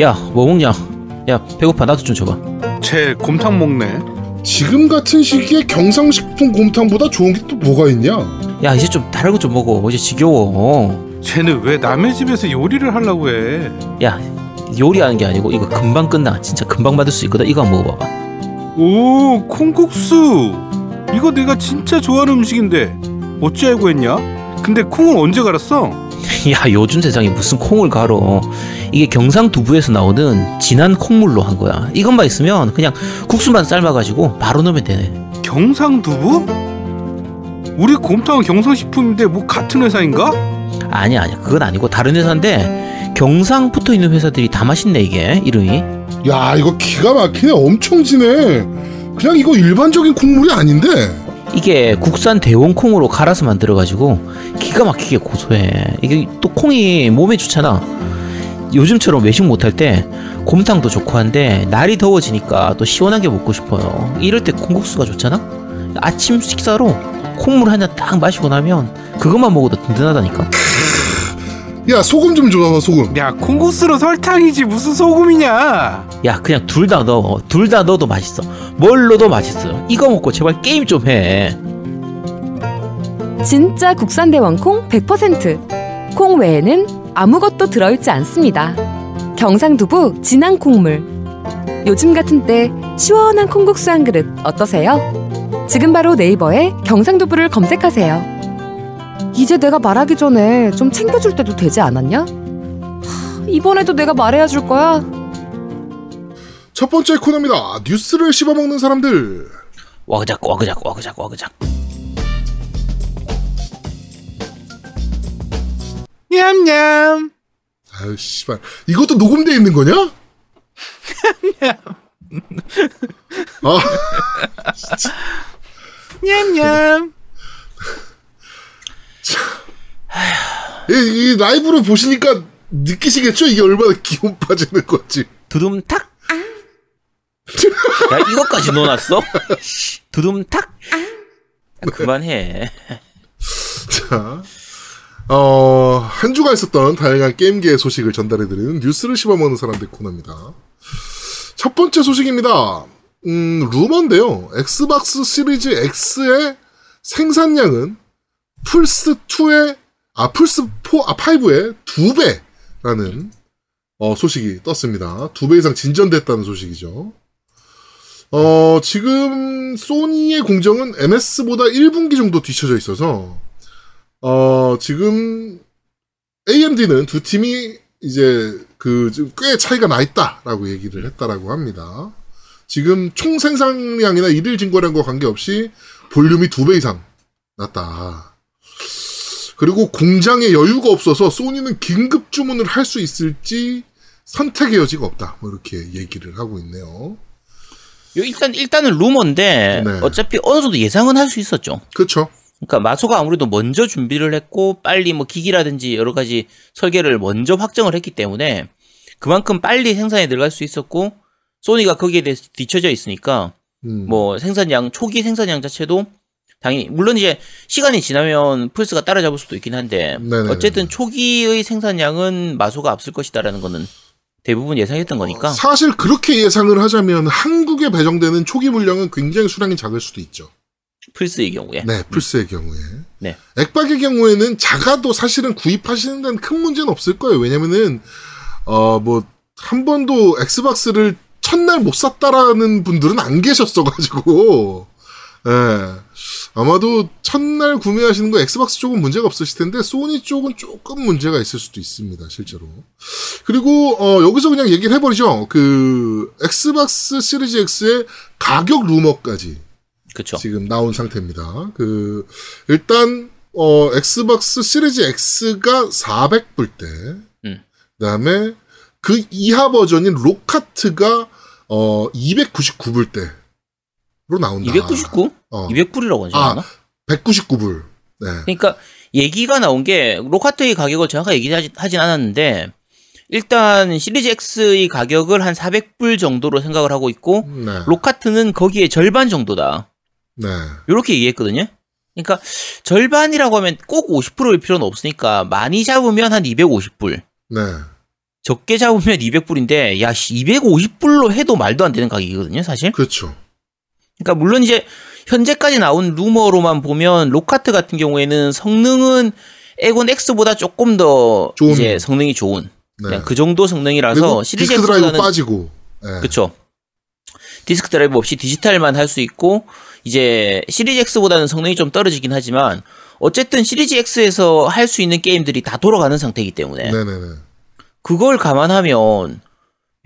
야, 뭐 먹냐? 야, 배고파. 나도 좀 줘봐. 쟤 곰탕 먹네. 지금 같은 시기에 경상식품 곰탕보다 좋은 게 또 뭐가 있냐? 야, 이제 좀 다른 거 좀 먹어. 이제 지겨워. 쟤는 왜 남의 집에서 요리를 하려고 해? 야, 요리하는 게 아니고 이거 금방 끝나. 진짜 금방 받을 수 있거든. 이거 한번 먹어봐봐. 오, 콩국수. 이거 내가 진짜 좋아하는 음식인데 어찌 알고 했냐? 근데 콩을 언제 갈았어? 야, 요즘 세상에 무슨 콩을 갈어. 이게 경상두부에서 나오는 진한 콩물로 한 거야. 이것만 있으면 그냥 국수만 삶아가지고 바로 넣으면 되네. 경상두부? 우리 곰탕은 경상식품인데 뭐 같은 회사인가? 아니야, 아니야. 그건 아니고 다른 회사인데 경상 붙어 있는 회사들이 다 맛있네 이게 이름이. 야 이거 기가 막히네 엄청 진해 그냥 이거 일반적인 콩물이 아닌데 이게 국산 대원 콩으로 갈아서 만들어가지고 기가 막히게 고소해. 이게 또 콩이 몸에 좋잖아. 요즘처럼 외식 못할 때 곰탕도 좋고 한데 날이 더워지니까 또 시원하게 먹고 싶어요. 이럴 때 콩국수가 좋잖아. 아침 식사로 콩물 한 잔 딱 마시고 나면 그것만 먹어도 든든하다니까. 야 소금 좀 줘봐 소금 야, 콩국수로 설탕이지 무슨 소금이냐? 야 그냥 둘 다 넣어. 둘 다 넣어도 맛있어. 뭘 넣어도 맛있어. 이거 먹고 제발 게임 좀 해. 진짜 국산 대왕콩 100%. 콩 외에는 아무것도 들어있지 않습니다. 경상두부 진한 콩물. 요즘 같은 때 시원한 콩국수 한 그릇 어떠세요? 지금 바로 네이버에 경상두부를 검색하세요. 이제 내가 말하기 전에 좀 챙겨줄 때도 되지 않았냐? 하, 이번에도 내가 말해야 줄 거야? 첫 번째 코너입니다 뉴스를 씹어먹는 사람들 와그작 와그작 와그작 와그작. 냠냠. 아유 씨발 이것도 녹음돼 있는 거냐? 아 냠냠. 이, 이 라이브로 보시니까 느끼시겠죠? 이게 얼마나 기운 빠지는 건지. 두둠탁. 야 이것까지 넣어놨어? 두둠탁. 야, 그만해. 자, 어, 한 주가 있었던 다양한 게임계의 소식을 전달해드리는 뉴스를 씹어먹는 사람들 코너입니다. 첫 번째 소식입니다. 음, 루머인데요. 엑스박스 시리즈 X의 생산량은 플스 2의, 아, 플스 4, 아, 5의 두 배라는, 어, 소식이 떴습니다. 두 배 이상 진전됐다는 소식이죠. 어, 지금 소니의 공정은 MS보다 1분기 정도 뒤쳐져 있어서 어, 지금 AMD는 두 팀이 이제 그 꽤 차이가 나 있다라고 얘기를 했다라고 합니다. 지금 총 생산량이나 일일 증거량과 관계없이 볼륨이 두 배 이상 났다. 그리고 공장에 여유가 없어서 소니는 긴급 주문을 할 수 있을지 선택의 여지가 없다. 뭐 이렇게 얘기를 하고 있네요. 요 일단 일단은 루머인데 네. 어차피 어느 정도 예상은 할 수 있었죠. 그렇죠. 그러니까 마소가 아무래도 먼저 준비를 했고 빨리 뭐 기기라든지 여러 가지 설계를 먼저 확정을 했기 때문에 그만큼 빨리 생산에 들어갈 수 있었고 소니가 거기에 대해서 뒤처져 있으니까 음. 뭐 생산량 초기 생산량 자체도 당연히 물론 이제 시간이 지나면 플스가 따라잡을 수도 있긴 한데 네네네. 어쨌든 초기의 생산량은 마소가 앞설 것이다라는 거는 대부분 예상했던 거니까 사실 그렇게 예상을 하자면 한국에 배정되는 초기 물량은 굉장히 수량이 작을 수도 있죠. 플스의 경우에 네, 플스의 경우에. 네. 액박의 경우에는 작아도 사실은 구입하시는 데는 큰 문제는 없을 거예요. 왜냐면은, 어, 뭐, 한 번도 엑스박스를 첫날 못 샀다라는 분들은 안 계셨어가지고, 예. 아마도 첫날 구매하시는 거 엑스박스 쪽은 문제가 없으실 텐데, 소니 쪽은 조금 문제가 있을 수도 있습니다, 실제로. 그리고, 어, 여기서 그냥 얘기를 해버리죠. 그, 엑스박스 시리즈 X의 가격 루머까지. 그렇죠. 지금 나온 상태입니다. 그 일단 어 엑스박스 시리즈 X가 400불대. 음. 그다음에 그 이하 버전인 로카트가 어 299불대 로 나온다. 299? 어. 200불이라고 하지 아. 않나? 199불. 네. 그러니까 얘기가 나온 게 로카트의 가격을 정확하게 얘기하진 하진 않았는데 일단 시리즈 X의 가격을 한 400불 정도로 생각을 하고 있고 네. 로카트는 거기에 절반 정도다. 네. 이렇게 얘기했거든요. 그러니까 절반이라고 하면 꼭 50%일 필요는 없으니까 많이 잡으면 한 250불. 네. 적게 잡으면 200불인데 야 250불로 해도 말도 안 되는 가격이거든요, 사실. 그렇죠. 그러니까 물론 이제 현재까지 나온 루머로만 보면 록하트 같은 경우에는 성능은 엑원 X보다 조금 더 좋은. 이제 성능이 좋은 네. 그 정도 성능이라서 시리즈 디스크 드라이브 빠지고. 예. 그쵸. 디스크 드라이브 없이 디지털만 할 수 있고, 이제 시리즈 X보다는 성능이 좀 떨어지긴 하지만, 어쨌든 시리즈 X에서 할 수 있는 게임들이 다 돌아가는 상태이기 때문에, 네네네. 그걸 감안하면,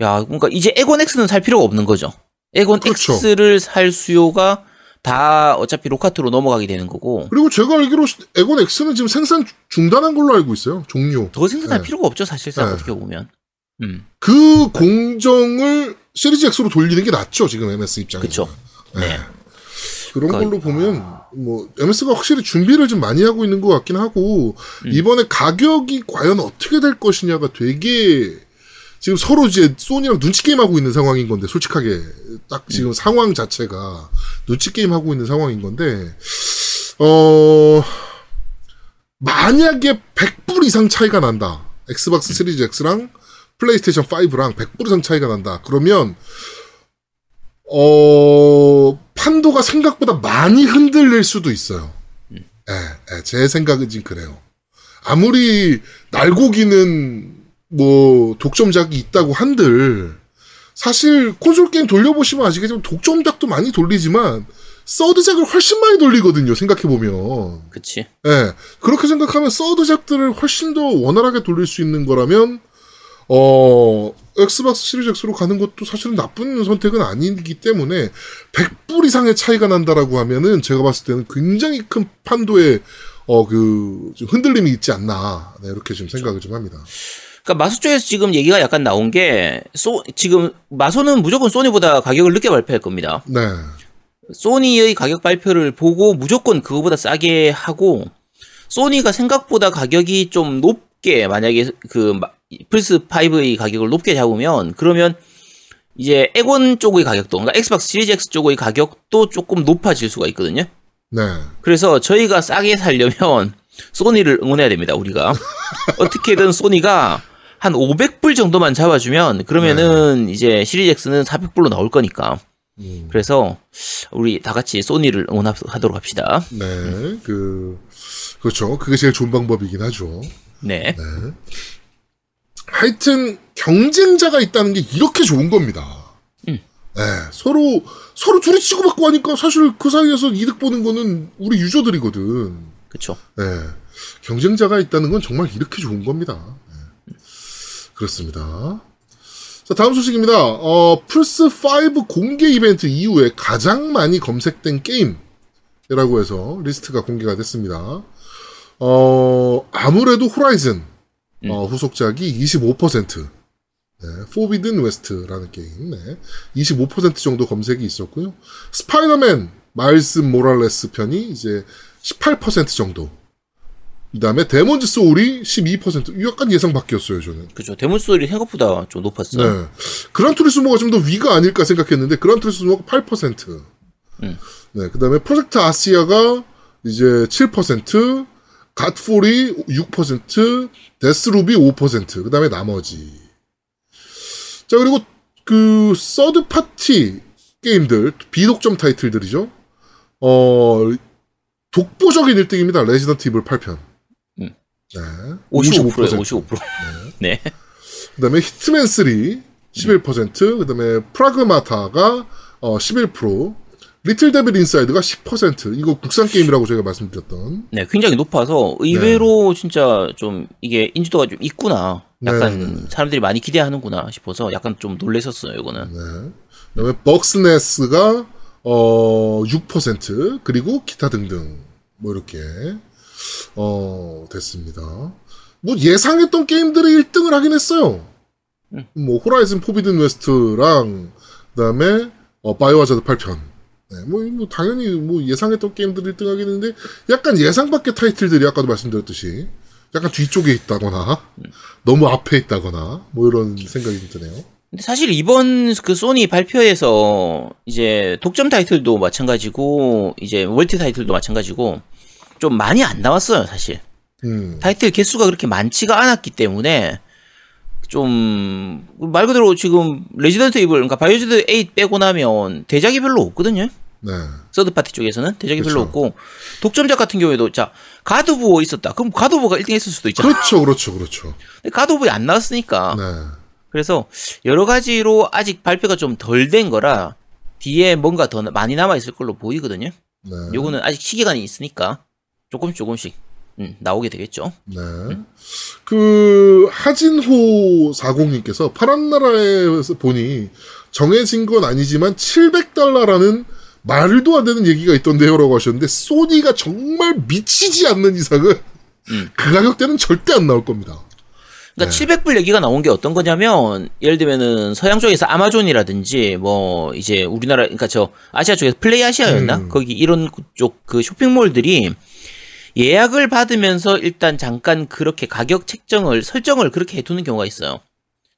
야, 그러니까 이제 에곤 X는 살 필요가 없는 거죠. 에곤 그렇죠. X를 살 수요가 다 어차피 로카트로 넘어가게 되는 거고, 그리고 제가 알기로 에곤 X는 지금 생산 중단한 걸로 알고 있어요. 종료. 더 생산할 네. 필요가 없죠, 사실상 네. 어떻게 보면. 음, 그 공정을 시리즈 X로 돌리는 게 낫죠. 지금 MS 입장에서. 그쵸. 네. 그런 그러니까- 걸로 보면 뭐 MS가 확실히 준비를 좀 많이 하고 있는 것 같긴 하고 음. 이번에 가격이 과연 어떻게 될 것이냐가 되게 지금 서로 이제 소니랑 눈치 게임 하고 있는 상황인 건데 솔직하게 딱 음. 지금 상황 자체가 눈치 게임 하고 있는 상황인 건데 어 만약에 100불 이상 차이가 난다 엑스박스 시리즈 X랑 플레이스테이션 5랑 100불 이상 차이가 난다 그러면 어, 판도가 생각보다 많이 흔들릴 수도 있어요. 예, 예, 제 생각은 지금 그래요. 아무리 날고기는 뭐 독점작이 있다고 한들 사실 콘솔 게임 돌려보시면 아시겠지만 독점작도 많이 돌리지만 서드작을 훨씬 많이 돌리거든요. 생각해 보면. 그치. 예. 그렇게 생각하면 서드작들을 훨씬 더 원활하게 돌릴 수 있는 거라면, 어, 엑스박스 시리즈 X로 가는 것도 사실은 나쁜 선택은 아니기 때문에, 100불 이상의 차이가 난다라고 하면은, 제가 봤을 때는 굉장히 큰 판도에, 어, 그, 좀 흔들림이 있지 않나. 네, 이렇게 좀 생각을 좀 합니다. 그러니까 마소 쪽에서 지금 얘기가 약간 나온 게, 소, 지금 마소는 무조건 소니보다 가격을 늦게 발표할 겁니다. 네. 소니의 가격 발표를 보고 무조건 그거보다 싸게 하고 소니가 생각보다 가격이 좀 높게 만약에 그 마- 플스 5의 가격을 높게 잡으면 그러면 이제 엑원 쪽의 가격도 그러니까 엑스박스 시리즈 X 쪽의 가격도 조금 높아질 수가 있거든요. 네. 그래서 저희가 싸게 살려면 소니를 응원해야 됩니다. 우리가 어떻게든 소니가 한 500불 정도만 잡아주면 그러면은 이제 시리즈 X는 400불로 나올 거니까 음, 그래서 우리 다 같이 소니를 응원하도록 합시다. 네. 그, 그렇죠. 그게 제일 좋은 방법이긴 하죠. 네. 하여튼 경쟁자가 있다는 게 이렇게 좋은 겁니다. 음. 네, 서로 서로 둘이 치고받고 하니까 사실 그 사이에서 이득 보는 거는 우리 유저들이거든. 그쵸. 네, 경쟁자가 있다는 건 정말 이렇게 좋은 겁니다. 네. 그렇습니다. 자, 다음 소식입니다. 어, 플스5 공개 이벤트 이후에 가장 많이 검색된 게임이라고 해서 리스트가 공개가 됐습니다. 어, 아무래도 Horizon, 어, 후속작이 25%. 네, Forbidden West라는 게임, 네. 25% 정도 검색이 있었고요. Spider-Man, Miles Morales 편이 이제 18% 정도. 그 다음에 Demon's Soul이 12%. 약간 예상 바뀌었어요, 저는. 그쵸. Demon's Soul이 생각보다 좀 높았어요. 네. Gran Turismo가 좀 더 위가 아닐까 생각했는데, Gran Turismo가 8%. 음. 네. 그 다음에 Project Athia가 이제 7%, Godfall이 6%, Deathloop이 5%, 그 다음에 나머지. 자, 그리고 그, third party 게임들, 비독점 타이틀들이죠. 어, 독보적인 1등입니다. Resident Evil 8편. 음. 네. 55%예요. 55%. 네. 그 다음에 Hitman 3 11%, 그 다음에 Pragmata가 어, 11%, Little Devil Inside가 10%. 이거 국산 게임이라고 저희가 말씀드렸던. 네, 굉장히 높아서 의외로 진짜 좀 이게 인지도가 좀 있구나. 약간 네, 네, 네. 사람들이 많이 기대하는구나 싶어서 약간 좀 놀랬었어요, 이거는. 네. 그 다음에 Bugsnax가 어, 6%, 그리고 기타 등등. 뭐 이렇게 어, 됐습니다. 뭐 예상했던 게임들이 1등을 하긴 했어요. 음. 뭐 Horizon Forbidden West랑 그다음에 어, Biohazard 8편. 네, 뭐, 뭐 당연히 뭐 예상했던 게임들이 1등 하긴 했는데 약간 예상 밖의 타이틀들이 아까도 말씀드렸듯이 약간 뒤쪽에 있다거나 너무 앞에 있다거나 뭐 이런 생각이 좀 드네요. 근데 사실 이번 그 소니 발표에서 이제 독점 타이틀도 마찬가지고 이제 멀티 타이틀도 마찬가지고 좀 많이 안 나왔어요, 사실. 음. 타이틀 개수가 그렇게 많지가 않았기 때문에 좀 말 그대로 지금 Resident Evil 그러니까 Biohazard 8 빼고 나면 대작이 별로 없거든요. 네. third party 쪽에서는 대작이 별로 그쵸. 없고 독점작 같은 경우에도 자 God of War 있었다. 그럼 God of War가 1등 했을 수도 있잖아. 그렇죠, 그렇죠, 그렇죠. 근데 God of War 안 나왔으니까. 네. 그래서 여러 가지로 아직 발표가 좀 덜 된 거라 뒤에 뭔가 더 많이 남아 있을 걸로 보이거든요. 네. 요거는 아직 시기간이 있으니까 조금씩 조금씩 음, 나오게 되겠죠. 네. 그 하진호 40님께서 파란 나라에서 보니 정해진 건 아니지만 700달러라는 말도 안 되는 얘기가 있던데요라고 하셨는데 소니가 정말 미치지 않는 이상은 음. 그 가격대는 절대 안 나올 겁니다. 그러니까 네. 700불 얘기가 나온 게 어떤 거냐면 예를 들면은 서양 쪽에서 아마존이라든지 뭐 이제 우리나라 그러니까 저 아시아 쪽에서 플레이 아시아였나 음. 거기 이런 쪽 그 쇼핑몰들이 예약을 받으면서 일단 잠깐 그렇게 가격 책정을 설정을 그렇게 해두는 경우가 있어요.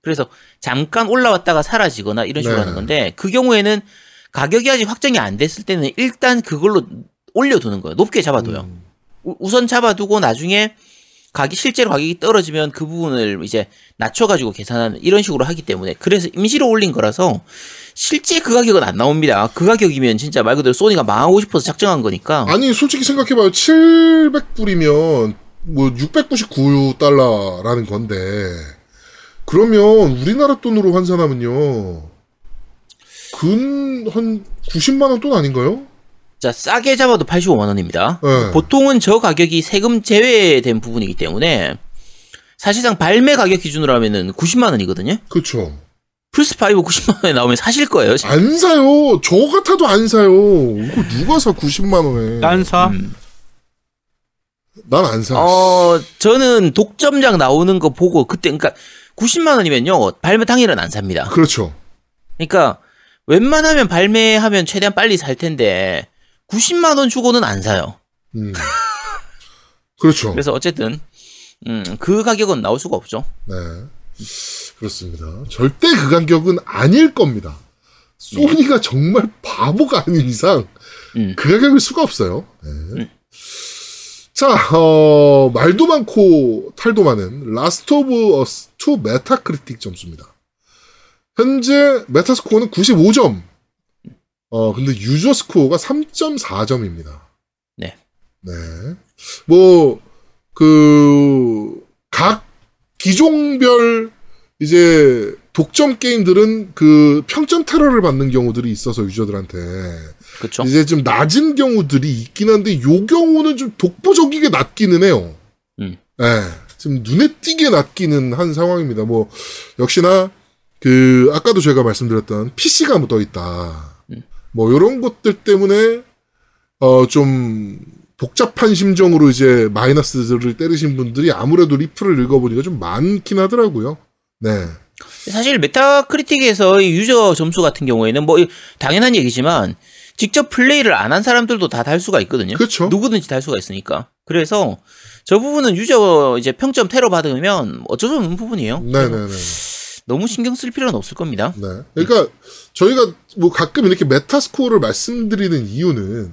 그래서 잠깐 올라왔다가 사라지거나 이런 식으로 네. 하는 건데 그 경우에는 가격이 아직 확정이 안 됐을 때는 일단 그걸로 올려두는 거예요. 높게 잡아둬요. 음. 우- 우선 잡아두고 나중에 가격 실제로 가격이 떨어지면 그 부분을 이제 낮춰가지고 계산하는 이런 식으로 하기 때문에 그래서 임시로 올린 거라서 실제 그 가격은 안 나옵니다. 그 가격이면 진짜 말 그대로 소니가 망하고 싶어서 작정한 거니까. 아니 솔직히 생각해봐요. 700불이면 뭐 699달러라는 건데 그러면 우리나라 돈으로 환산하면요. 근 한 90만 원 돈 아닌가요? 자 싸게 잡아도 85만 원입니다. 네. 보통은 저 가격이 세금 제외된 부분이기 때문에 사실상 발매 가격 기준으로 하면은 90만 원이거든요. 그렇죠. 플스 5 90만 원에 나오면 사실 거예요. 지금. 안 사요. 저 같아도 안 사요. 이거 누가 사 90만 원에? 난 사. 난안 사. 어, 저는 독점작 나오는 거 보고 그때 그러니까 90만 원이면요. 발매 당일은 안 삽니다. 그렇죠. 그러니까 웬만하면 발매하면 최대한 빨리 살 텐데 90만 원 주고는 안 사요. 음. 그렇죠. 그래서 어쨌든 음, 그 가격은 나올 수가 없죠. 네. 그렇습니다. 절대 그 가격은 아닐 겁니다. 소니가 정말 바보가 아닌 이상 음. 그 가격일 수가 없어요. 네. 자, 어, 말도 많고 탈도 많은 Last of Us 2 Metacritic 점수입니다. 현재 메타스코어는 95점. 어, 근데 유저 스코어가 3.4점입니다. 네. 네. 뭐, 그, 각 기종별 이제 독점 게임들은 그 평점 테러를 받는 경우들이 있어서 유저들한테 그렇죠. 이제 좀 낮은 경우들이 있긴 한데 요 경우는 좀 독보적이게 낮기는 해요. 음. 예. 지금 눈에 띄게 낮기는 한 상황입니다. 뭐 역시나 그 아까도 제가 말씀드렸던 PC가 묻어 있다. 음. 뭐 요런 것들 때문에 어좀 복잡한 심정으로 이제 마이너스를 때리신 분들이 아무래도 리플을 읽어보니까 좀 많긴 하더라고요. 네. 사실 메타크리틱에서 이 유저 점수 같은 경우에는 뭐 당연한 얘기지만 직접 플레이를 안 한 사람들도 다 달 수가 있거든요. 그렇죠. 누구든지 달 수가 있으니까. 그래서 저 부분은 유저 이제 평점 테러 받으면 어쩔 수 없는 부분이에요. 네네네. 너무 신경 쓸 필요는 없을 겁니다. 네. 그러니까 저희가 뭐 가끔 이렇게 meta score를 말씀드리는 이유는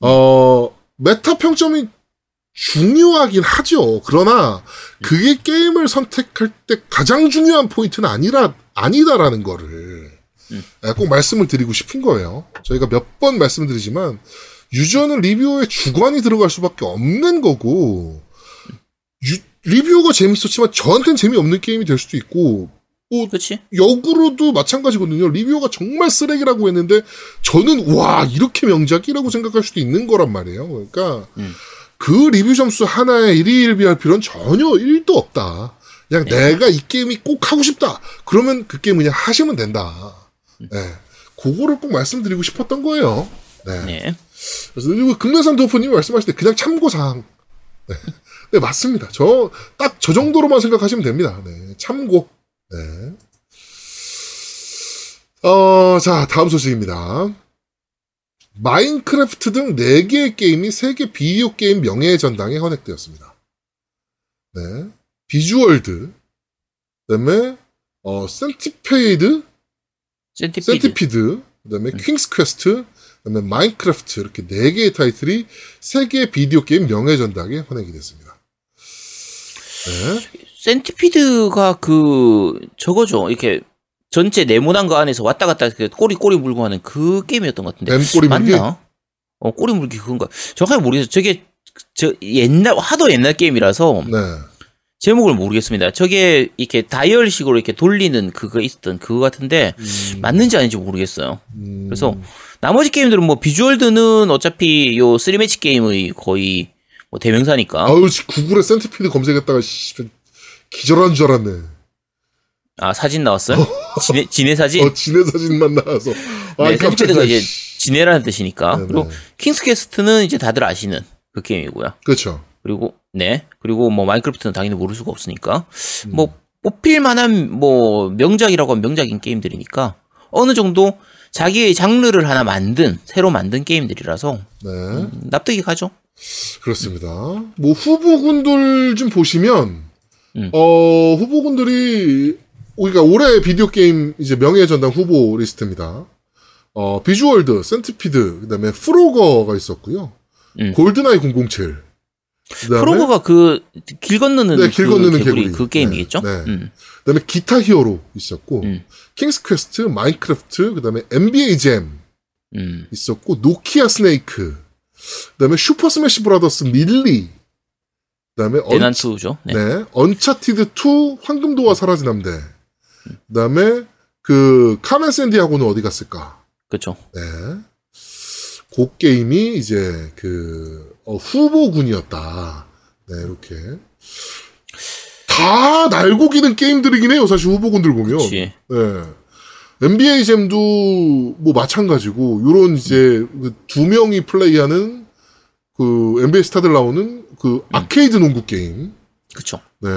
어 meta 평점이 중요하긴 하죠. 그러나 그게 게임을 선택할 때 가장 중요한 포인트는 아니라 아니다라는 거를 음. 네, 꼭 말씀을 드리고 싶은 거예요. 저희가 몇 번 말씀드리지만 유저는 리뷰어에 주관이 들어갈 수밖에 없는 거고 유- 리뷰어가 재밌었지만 저한테는 재미없는 게임이 될 수도 있고 뭐 그렇지? 역으로도 마찬가지거든요. 리뷰어가 정말 쓰레기라고 했는데 저는 와 이렇게 명작이라고 생각할 수도 있는 거란 말이에요. 그러니까 음. 그 리뷰 점수 하나에 일희일비할 필요는 전혀 일도 없다. 그냥 네. 내가 이 게임이 꼭 하고 싶다. 그러면 그 게임 그냥 하시면 된다. 음. 네. 그거를 꼭 말씀드리고 싶었던 거예요. 네. 네. 그래서 그리고 금년산 도프님이 말씀하실 때 그냥 참고사항. 네. 네, 맞습니다. 저, 딱 저 정도로만 생각하시면 됩니다. 네, 참고. 네. 어, 자, 다음 소식입니다. 마인크래프트 등 4개의 게임이 세계 비디오 게임 명예의 전당에 헌액되었습니다. 네. 비주얼드, 그 다음에, 어, Centipede, Centipede. Centipede, 그다음에 King's Quest, 그다음에 Minecraft 이렇게 네 개의 타이틀이 세계 비디오 게임 명예 전당에 헌액이 됐습니다. 네. Centipede가 그 저거죠. 이렇게 전체 네모난 거 안에서 왔다 갔다 꼬리 꼬리 물고 하는 그 게임이었던 것 같은데. 뱀꼬리 물기? 맞나? 어 꼬리 물기 그건가? 정확하게 모르겠어요. 저게 저 옛날 하도 옛날 게임이라서 네. 제목을 모르겠습니다. 저게 이렇게 다이얼식으로 이렇게 돌리는 그거 있었던 그거 같은데 음, 맞는지 아닌지 모르겠어요. 음, 그래서 나머지 게임들은 뭐 Bejeweled는 어차피 요 3매치 게임의 거의 뭐 대명사니까. 아유, 씨, 구글에 Centipede 검색했다가 씨, 기절한 줄 알았네. 아 사진 나왔어요? 지네 지네 사진? 어, 지네 사진만 나와서. 아, 네, Centipede가 이제 씨. 지네라는 뜻이니까. 네, 그리고 네. King's Quest는 이제 다들 아시는 그 게임이고요. 그렇죠. 그리고 네 그리고 뭐 마인크래프트는 당연히 모를 수가 없으니까 음. 뭐 뽑힐 만한 뭐 명작이라고 하면 명작인 게임들이니까 어느 정도 자기의 장르를 하나 만든 새로 만든 게임들이라서 네. 음, 납득이 가죠. 그렇습니다. 뭐 후보군들 좀 보시면 음. 어 후보군들이 우리가 올해 비디오 게임 이제 명예 전당 후보 리스트입니다. 어 Bejeweled, Centipede, 그다음에 Frogger가 있었고요. 음. GoldenEye 007. 그다음에 Frogger가 그 길 건너는 네, 길 건너는 개구리 개구리. 그 게임이겠죠. 네, 네. 음. 그다음에 Guitar Hero 있었고 음. King's Quest, Minecraft, 그다음에 NBA Jam 음. 있었고 노키아 Snake. 그다음에 Super Smash Brothers Melee. 그다음에 언, 대난투죠. 네. 네. Uncharted 2 황금도와 사라진 함대. 그다음에 그 카멘 샌디하고는 어디 갔을까? 그렇죠. 네. 그 게임이 이제 그 어, 후보군이었다. 네, 이렇게 다 날고 기는 게임들이긴 해요. 사실 후보군들 보면. 그렇지. 네. NBA 잼도 뭐 마찬가지고 요런 이제 그 두 명이 플레이하는 그 NBA 스타들 나오는 그 아케이드 농구 게임. 그렇죠. 네.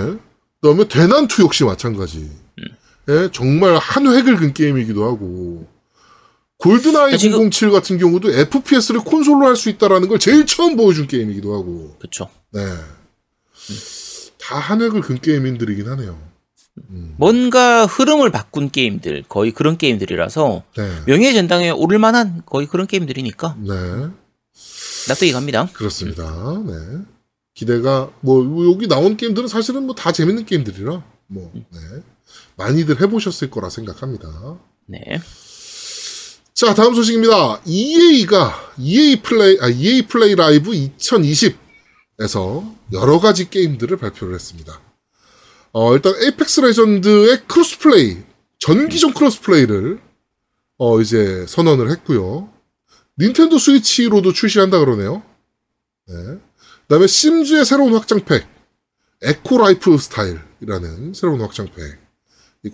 그다음에 대난투 역시 마찬가지. 예, 정말 한 획을 근 게임이기도 하고. 지금- 007 같은 경우도 FPS를 콘솔로 할 수 있다라는 걸 제일 처음 보여준 게임이기도 하고. 그렇죠. 네. 다한 획을 근 게임들이긴 하네요. 뭔가 흐름을 바꾼 게임들 거의 그런 게임들이라서 네. 명예 전당에 오를 만한 거의 그런 게임들이니까 네. 납득이 갑니다. 그렇습니다. 네. 기대가 뭐 여기 나온 게임들은 사실은 뭐 다 재밌는 게임들이라 뭐 네. 많이들 해보셨을 거라 생각합니다. 네. 자 다음 소식입니다. EA가 EA Play 아 EA Play Live 2020에서 여러 가지 게임들을 발표를 했습니다. 어 일단 Apex Legend의 crossplay 전 기종 crossplay를 어 이제 선언을 했고요. 닌텐도 Switch로도 출시한다 그러네요. 네. 그다음에 Sims의 새로운 확장팩 Eco Lifestyle이라는 새로운 확장팩이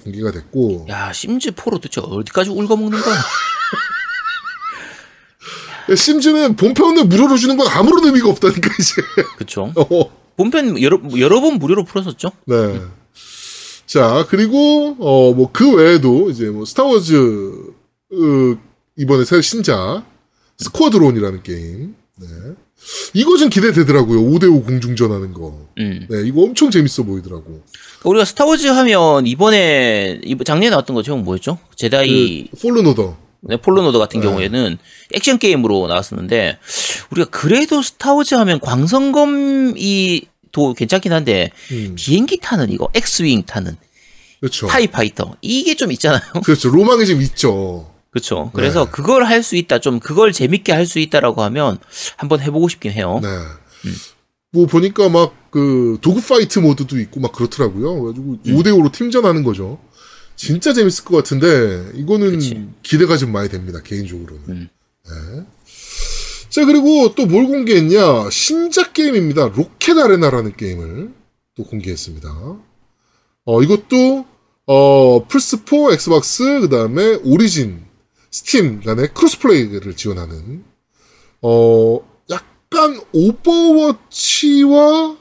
공개가 됐고 야 Sims 4로 도대체 어디까지 울거먹는 거야? Sims는 본편을 무료로 주는 건 아무런 의미가 없다니까 이제. 그쵸. 어, 본편 여러 여러 번 무료로 풀었었죠. 네. 자 그리고 어 뭐 그 외에도 이제 뭐 Star Wars 으, 이번에 새 신작 Squadron이라는 게임. 네. 이거 좀 기대되더라고요. 5대5 공중전 하는 거. 음. 네, 이거 엄청 재밌어 보이더라고. 우리가 Star Wars 하면 이번에 이번- 작년에 나왔던 거 제목 뭐였죠? Jedi 그 Fallen Order. 네, Fallen Order 같은 네. 경우에는 액션 게임으로 나왔었는데 우리가 그래도 Star Wars 하면 광선검이 도 괜찮긴 한데 음, 비행기 타는 이거 X-wing 타는 그렇죠. TIE fighter 이게 좀 있잖아요. 그렇죠. 로망이 좀 있죠. 그렇죠. 그래서 네. 그걸 할 수 있다, 좀 그걸 재밌게 할 수 있다라고 하면 한번 해보고 싶긴 해요. 네. 뭐 보니까 막 그 dogfight 모드도 있고 막 그렇더라고요. 그래가지고 5대 5로 팀전하는 거죠. 진짜 재밌을 것 같은데 이거는 그치. 기대가 좀 많이 됩니다. 개인적으로는. 음. 네. 자 그리고 또 뭘 공개했냐? 신작 게임입니다. Rocket Arena라는 게임을 또 공개했습니다. 어 이것도 어 플스 4, Xbox 그 다음에 Origin, Steam 간의 crossplay를 지원하는 어 약간 오버워치와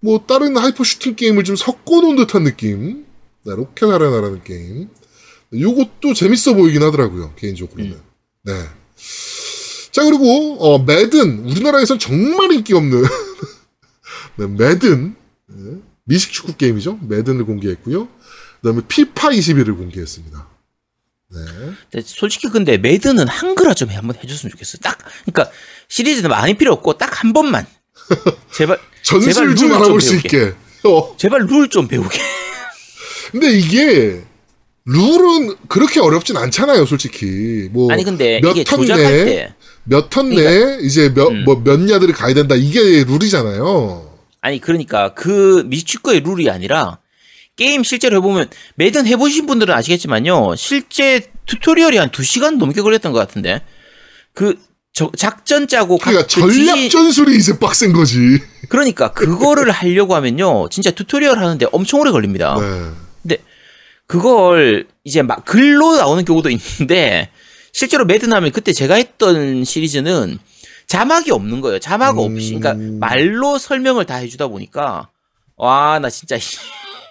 뭐 다른 hyper 슈팅 게임을 좀 섞어놓은 듯한 느낌. 네, Rocket Arena라는 게임. 요것도 재밌어 보이긴 하더라고요, 개인적으로는. 네. 자, 그리고, 어, 매든. 우리나라에선 정말 인기 없는, 네, 매든. 네, 미식 축구 게임이죠. 매든을 공개했고요. 그 다음에 피파 21을 공개했습니다. 네. 솔직히 근데 매드는 한글화 좀 한번 해줬으면 좋겠어. 딱, 그러니까 시리즈는 많이 필요 없고 딱 한 번만. 제발. 전술 좀룰 알아볼 좀 수. 있게. 어. 제발 룰 좀 배우게. 근데 이게 룰은 그렇게 어렵진 않잖아요, 솔직히. 뭐 아니 근데 몇 이게 턴 조작할 내, 때몇턴 내에 이제 몇, 음. 뭐, 몇 야드를 가야 된다. 이게 룰이잖아요. 아니 그러니까 그 미식축구의 룰이 아니라 게임 실제로 해보면 Madden 해보신 분들은 아시겠지만요. 실제 tutorial이 한 2시간 넘게 걸렸던 것 같은데. 그 저- 작전 짜고 각 그러니까 그 전략 지시- 전술이 이제 빡센 거지. 그러니까 그거를 하려고 하면요. 진짜 tutorial 하는데 엄청 오래 걸립니다. 네. 그걸 이제 막 글로 나오는 경우도 있는데 실제로 Madden하면 그때 제가 했던 시리즈는 자막이 없는 거예요. 자막 없이. 그러니까 음. 말로 설명을 다 해주다 보니까 와 나 진짜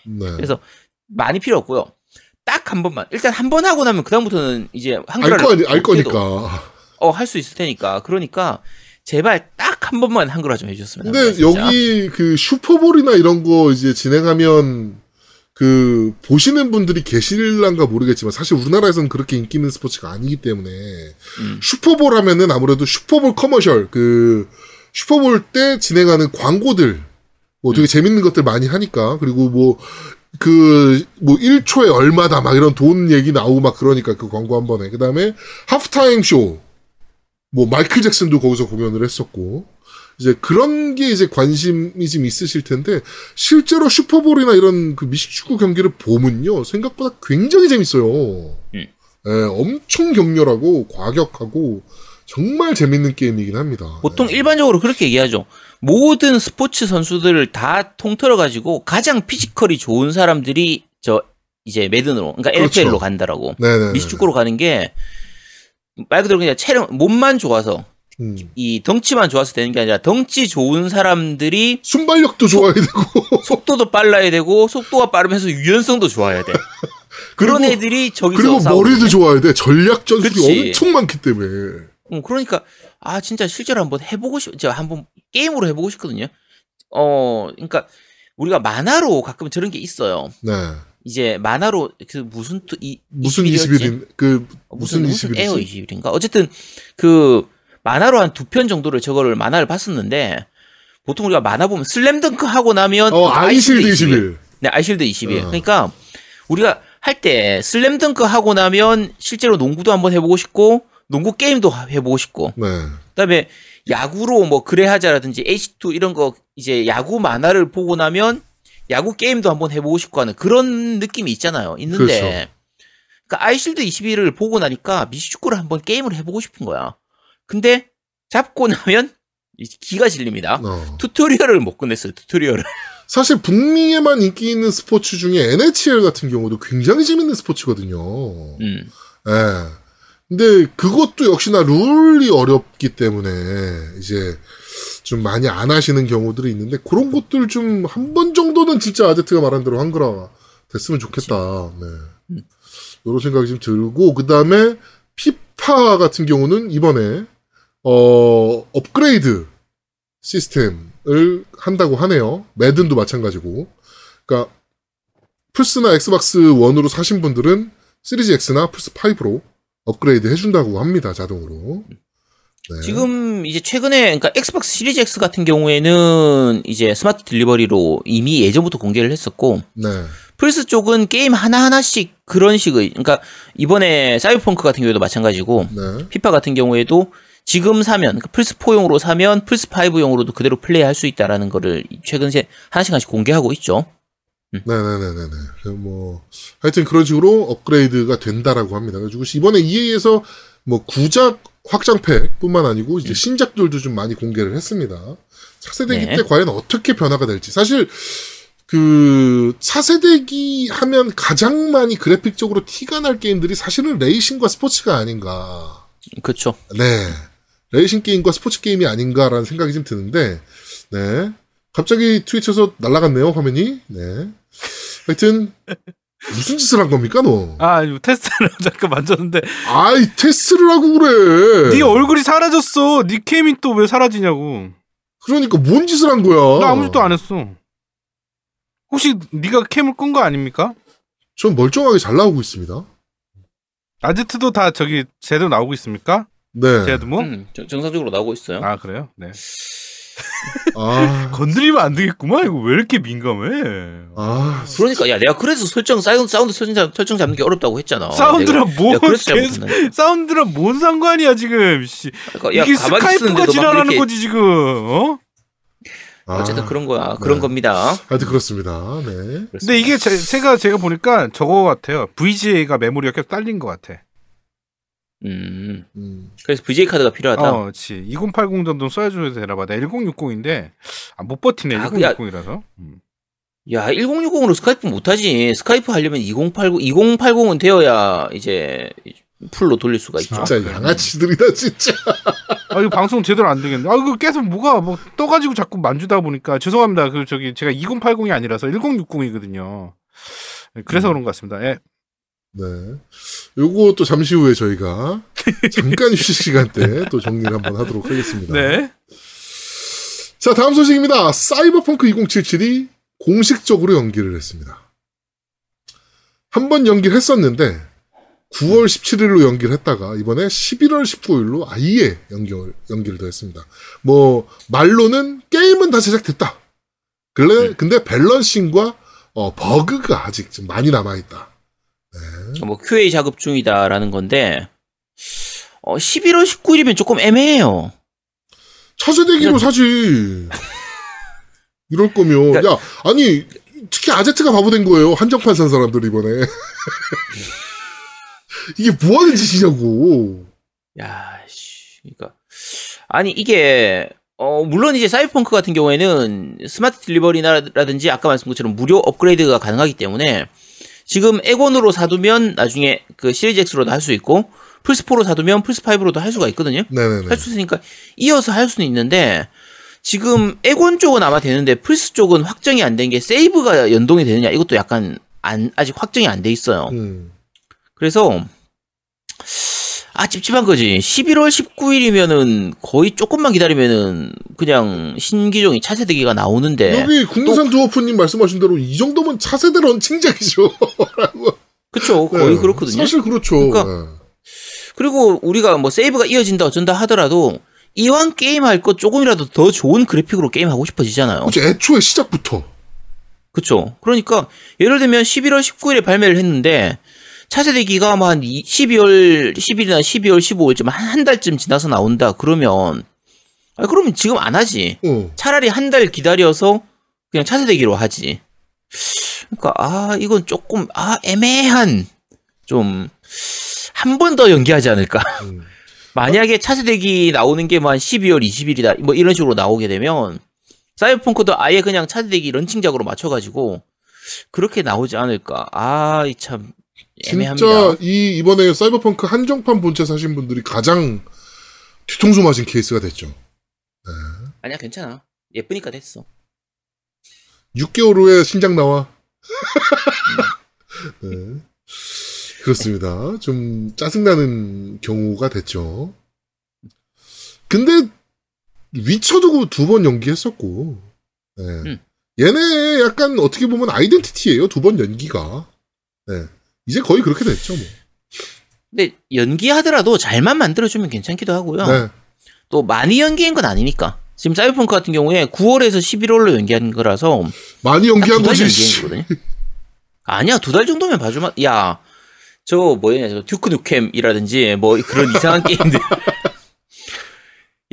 네. 그래서 많이 필요 없고요. 딱 한 번만. 일단 한 번 하고 나면 그다음부터는 이제 알, 한글을 거, 아니- 알 거니까. 어 할 수 있을 테니까. 그러니까 제발 딱 한 번만 한글화 좀 해주셨으면 근데 합니다. 여기 그 Super Bowl이나 이런 거 이제 진행하면 그 보시는 분들이 계실란가 모르겠지만 사실 우리나라에서는 그렇게 인기 있는 스포츠가 아니기 때문에 음. Super Bowl 하면은 아무래도 Super Bowl commercial 그 Super Bowl 때 진행하는 광고들 뭐 음. 되게 재밌는 것들 많이 하니까 그리고 뭐 그, 뭐, 1초에 얼마다, 막 이런 돈 얘기 나오고 막 그러니까 그 광고 한 번에. 그 다음에 하프타임 쇼. 뭐, 마이클 잭슨도 거기서 공연을 했었고. 이제 그런 게 이제 관심이 좀 있으실 텐데, 실제로 슈퍼볼이나 이런 그 미식축구 경기를 보면요, 생각보다 굉장히 재밌어요. 음. 예, 엄청 격렬하고, 과격하고, 정말 재밌는 게임이긴 합니다. 보통 네. 일반적으로 그렇게 얘기하죠. 모든 스포츠 선수들을 다 통틀어 가지고 가장 피지컬이 좋은 사람들이 저 이제 매든으로 그러니까 그렇죠. NFL로 간다라고. 미식축구로 가는 게 말 그대로 그냥 체력 몸만 좋아서 음. 이 덩치만 좋아서 되는 게 아니라 덩치 좋은 사람들이 순발력도 좋아야 되고, 속도도 빨라야 되고 속도가 빠르면서 유연성도 좋아야 돼. 그런 그리고- 애들이 저기서 그리고. 머리도 좋아야 돼. 전략 전술이. 엄청 많기 때문에. 음, 그러니까 아 진짜 실제로 한번 해보고 싶, 제가 한번 게임으로 해보고 싶거든요. 어, 그러니까 우리가 만화로 가끔 저런 게 있어요. 네. 이제 만화로 그 무슨 또 이, 무슨 21 이었지? 21인 그 어, 무슨 무슨 에어 21이지? 21인가? 어쨌든 그 만화로 한 두 편 정도를 저거를 만화를 봤었는데 보통 우리가 만화 보면 슬램덩크 하고 나면 어, 그 Eyeshield 21. 네, Eyeshield 21. 어. 그러니까 우리가 할 때 슬램덩크 하고 나면 실제로 농구도 한번 해보고 싶고 농구 게임도 해보고 싶고 네. 그다음에 야구로 뭐 그래 하자라든지 H2 이런 거 이제 야구 만화를 보고 나면 야구 게임도 한번 해보고 싶고 하는 그런 느낌이 있잖아요. 있는데 그렇죠. 그러니까 아이실드 21을 보고 나니까 미식축구를 한번 게임을 해보고 싶은 거야. 근데 잡고 나면 이 기가 질립니다. 어. 튜토리얼을 못 끝냈어요. 튜토리얼을. 사실 북미에만 인기 있는 스포츠 중에 NHL 같은 경우도 굉장히 재밌는 스포츠거든요. 음. 예. 근데 그것도 역시나 룰이 어렵기 때문에 이제 좀 많이 안 하시는 경우들이 있는데 그런 것들 좀 한 번 정도는 진짜 아제트가 말한 대로 한글화 됐으면 좋겠다. 네. 음. 이런 생각이 좀 들고 그 다음에 피파 같은 경우는 이번에 어 업그레이드 시스템을 한다고 하네요. 매든도 마찬가지고. 그러니까 플스나 엑스박스 1으로 사신 분들은 시리즈 X나 플스 5로 업그레이드 해준다고 합니다. 자동으로. 네. 지금 이제 최근에 그러니까 Xbox 시리즈 X 같은 경우에는 이제 Smart Delivery로 이미 예전부터 공개를 했었고 네. 플스 쪽은 게임 하나 하나씩 그런 식의 그러니까 이번에 사이버펑크 같은 경우에도 마찬가지고 네. 피파 같은 경우에도 지금 사면 그러니까 플스 4용으로 사면 플스 5용으로도 그대로 플레이할 수 있다라는 거를 최근 에 하나씩 하나씩 공개하고 있죠. 네네네네네. 뭐, 하여튼 그런 식으로 업그레이드가 된다라고 합니다. 그래가지고 이번에 EA에서 뭐 구작 확장팩 뿐만 아니고 이제 신작들도 좀 많이 공개를 했습니다. 차세대기 네. 때 과연 어떻게 변화가 될지. 사실, 그, 차세대기 하면 가장 많이 그래픽적으로 티가 날 게임들이 사실은 레이싱과 스포츠가 아닌가. 그렇죠. 네. 레이싱 게임과 스포츠 게임이 아닌가라는 생각이 좀 드는데, 네. 갑자기 트위치에서 날아갔네요, 화면이. 네. 하여튼, 무슨 짓을 한 겁니까, 너? 아, 이거 테스트를 잠깐 만졌는데 아이, 테스트를 하고 그래. 네 얼굴이 사라졌어. 네 캠이 또 왜 사라지냐고. 그러니까 뭔 짓을 한 거야? 나 아무 짓도 안 했어. 혹시 네가 캠을 끈 거 아닙니까? 전 멀쩡하게 잘 나오고 있습니다. 아제트도 다 저기 제대로 나오고 있습니까? 네. 제드모? 음, 정- 정상적으로 나오고 있어요. 아 그래요? 네. 아, 건드리면 안 되겠구만. 이거 왜 이렇게 민감해? 아, 그러니까 야 내가 그래서 설정 사운드 사운드 설정, 잡- 설정 잡는 게 어렵다고 했잖아. 사운드랑 뭐 못한다. 사운드랑 뭔 상관이야 지금? 씨. 그러니까 야 이게 Skype가 이렇게 거지 지금. 어? 아. 어쨌든 그런 거야. 그런 네. 겁니다. 하여튼 그렇습니다. 네. 그렇습니다. 근데 이게 제, 제가 제가 보니까 저거 같아요. VGA가 메모리가 계속 딸린 것 같아. 음. 음. 그래서 VGA 카드가 필요하다. 어, 그렇지. 2080 정도 써줘야 되나 봐. 나 1060인데 아, 못 버티네. 아, 그야- 1060이라서. 음. 야, 1060으로 Skype 못 하지. 스카이프 하려면 2080, 2080은 되어야 이제 풀로 돌릴 수가 있죠. 진짜 양아치들이다, 진짜. 아, 이거 방송 제대로 안 되겠네. 아, 이거 계속 뭐가 뭐 떠가지고 자꾸 만지다 보니까 죄송합니다. 그 저기 제가 2080이 아니라서 1060이거든요. 그래서 그런 것 같습니다. 예. 네. 요거 또 잠시 후에 저희가 잠깐 휴식 시간 때 또 정리를 한번 하도록 하겠습니다. 네. 자, 다음 소식입니다. 사이버펑크 2077이 공식적으로 연기를 했습니다. 한 번 연기를 했었는데 9월 17일로 연기를 했다가 이번에 11월 19일로 아예 연기, 연기를 더 했습니다. 뭐 말로는 게임은 다 제작됐다. 근데, 근데 밸런싱과 어, 버그가 아직 좀 많이 남아있다. 뭐 QA 작업 중이다라는 건데 어, 11월 19일이면 조금 애매해요. 차세대기로 사지. 이럴 거면 그러니까- 야 아니 특히 아제트가 바보 된 거예요 한정판 산 사람들 이번에 이게 뭐 하는 짓이냐고 야, 씨. 그러니까 아니 이게 어 물론 이제 사이버펑크 같은 경우에는 Smart Delivery라든지 아까 말씀드린 것처럼 무료 업그레이드가 가능하기 때문에 지금 엑원으로 사두면 나중에 그 시리즈 X로도 할 수 있고 플스4로 사두면 플스5로도 할 수가 있거든요. 할 수 있으니까 이어서 할 수는 있는데 지금 엑원 쪽은 아마 되는데 플스 쪽은 확정이 안 된 게 세이브가 연동이 되느냐 이것도 약간 안 아직 확정이 안 돼 있어요. 음. 그래서 아 찝찝한 거지. 11월 19일이면은 거의 조금만 기다리면은 그냥 신기종이 차세대기가 나오는데 여기 국내산 드워프님 말씀하신 대로 이 정도면 차세대 런칭작이죠 라고. 그쵸 거의 네, 그렇거든요. 사실 그렇죠 그러니까 네. 그리고 우리가 뭐 세이브가 이어진다 어쩐다 하더라도 이왕 게임 할거 조금이라도 더 좋은 그래픽으로 게임 하고 싶어지잖아요. 그치, 애초에 시작부터 그쵸. 그러니까, 예를 들면 11월 19일에 발매를 했는데, 차세대기가 뭐 한 12월 10일이나 12월 15일쯤 한, 한 달쯤 지나서 나온다. 그러면, 아, 그러면 지금 안 하지. 어. 차라리 한 달 기다려서 그냥 차세대기로 하지. 그러니까, 아, 이건 조금, 아, 애매한, 좀, 한 번 더 연기하지 않을까. 음. 만약에 차세대기 나오는 게 뭐 한 12월 20일이다. 뭐 이런 식으로 나오게 되면, 사이버펑크도 아예 그냥 차세대기 런칭작으로 맞춰가지고, 그렇게 나오지 않을까. 아, 이 참, 애매합니다. 진짜 이 이번에 사이버펑크 한정판 본체 사신 분들이 가장 뒤통수 맞은 케이스가 됐죠 아니야, 괜찮아. 예쁘니까 됐어. 6개월 후에 신작 나와. 네. 그렇습니다. 좀 짜증나는 경우가 됐죠. 근데 위쳐도 두 번 연기했었고, 네. 음. 얘네 약간 어떻게 보면 아이덴티티예요. 두 번 연기가. 네. 이제 거의 그렇게 됐죠. 뭐. 근데 연기하더라도 잘만 만들어주면 괜찮기도 하고요. 네. 또 많이 연기한 건 아니니까. 지금 사이버펑크 같은 경우에 9월에서 11월로 연기한 거라서 많이 연기한 거지. 연기한. 아니야 두 달 정도면 봐주면 야 저 뭐냐 저 듀크 누캠이라든지 뭐 그런 이상한 게임들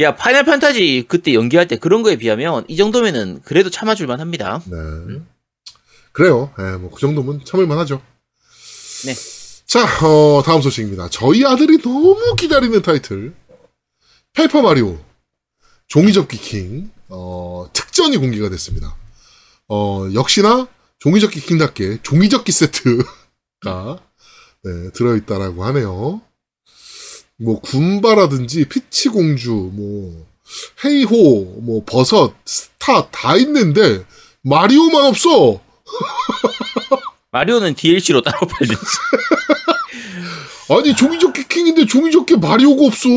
야 Final Fantasy 그때 연기할 때 그런 거에 비하면 이 정도면은 그래도 참아줄만 합니다. 네. 그래요. 예, 뭐, 그 정도면 참을만 하죠. 네. 자, 어, 다음 소식입니다. 저희 아들이 너무 기다리는 타이틀. Paper Mario. 종이접기 King. 어, 특전이 공개가 됐습니다. 어, 역시나 종이접기 King답게 종이접기 세트가 네, 들어있다라고 하네요. 뭐, 군바라든지 피치 공주, 뭐, 헤이호, 뭐, 버섯, 스타 다 있는데, 마리오만 없어! 마리오는 DLC로 따로 팔든지. 아니, 종이접기 킹인데 종이접기 마리오가 없어!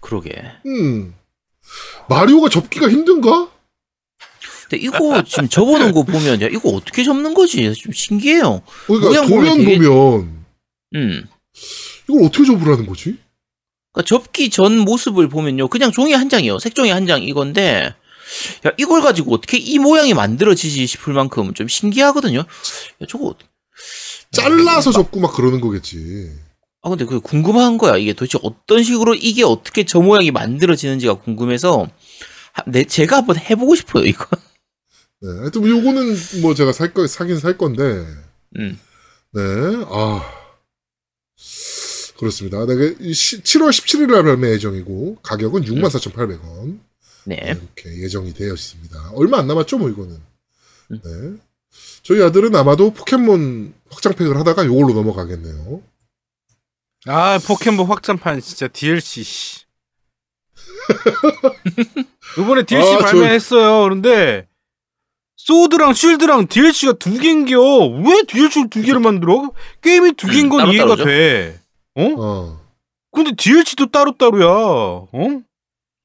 그러게. 음. 마리오가 접기가 힘든가? 근데 이거 지금 접어놓은 거 보면 야 이거 어떻게 접는 거지? 좀 신기해요. 그러니까 도면 보면 되게- 보면, 음. 이걸 어떻게 접으라는 거지? 그러니까 접기 전 모습을 보면요. 그냥 종이 한 장이에요. 색종이 한 장 이건데 야, 이걸 가지고 어떻게 이 모양이 만들어지지 싶을 만큼 좀 신기하거든요. 야, 저거 잘라서 접고 막 그러는 거겠지. 아 근데 그 궁금한 거야. 이게 도대체 어떤 식으로 이게 어떻게 저 모양이 만들어지는지가 궁금해서 하- 내 제가 한번 해보고 싶어요. 이거. 네. 하여튼 뭐 요거는 뭐 제가 살 거, 사긴 살 건데. 음. 네. 아. 그렇습니다. 네, 그 7월 17일 날 발매 예정이고, 가격은 64,800원. 네. 이렇게 예정이 되어 있습니다. 얼마 안 남았죠, 뭐, 이거는. 음. 네. 저희 아들은 아마도 포켓몬 확장팩을 하다가 요걸로 넘어가겠네요. 아 포켓몬 확장판 진짜 DLC. 씨. 이번에 DLC 아, 저- 발매했어요. 그런데 소드랑 쉴드랑 DLC가 두 개인겨. 왜 DLC를 두 개를 만들어? 게임이 두 개인 건 음, 이해가. 돼. 어? 어. 근데 DLC도 따로따로야. 어?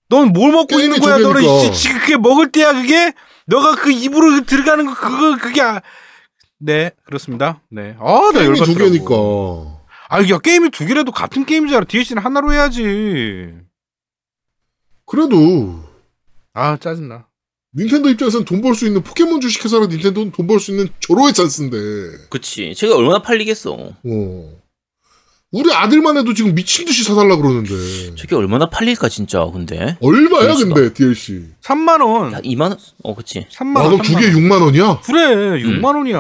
넌 뭘 먹고 있는 거야? 두 너는. 이- 지금 그게 먹을 때야 그게? 너가 그 입으로 들어가는 거 그거 그게 아... 네 그렇습니다. 네. 아나 게임이 두 열받더라고. 개니까. 아, 야, 게임이 두 개라도 같은 게임이잖아. DLC는 하나로 해야지. 그래도, 아, 짜증나. 닌텐도 입장에서는 돈 벌 수 있는 포켓몬 주식회사라 닌텐도는 돈 벌 수 있는 절호의 찬스인데. 그치. 제가 얼마나 팔리겠어. 어. 우리 아들만 해도 지금 미친 듯이 사달라 그러는데. 저게 얼마나 팔릴까 진짜. 근데. 얼마야, DLC가. 근데, DLC. 3만 원. 야 2만 원? 어 그치. 3만 원. 아, 그럼 두 개에 6만 원이야? 그래, 음. 6만 원이야.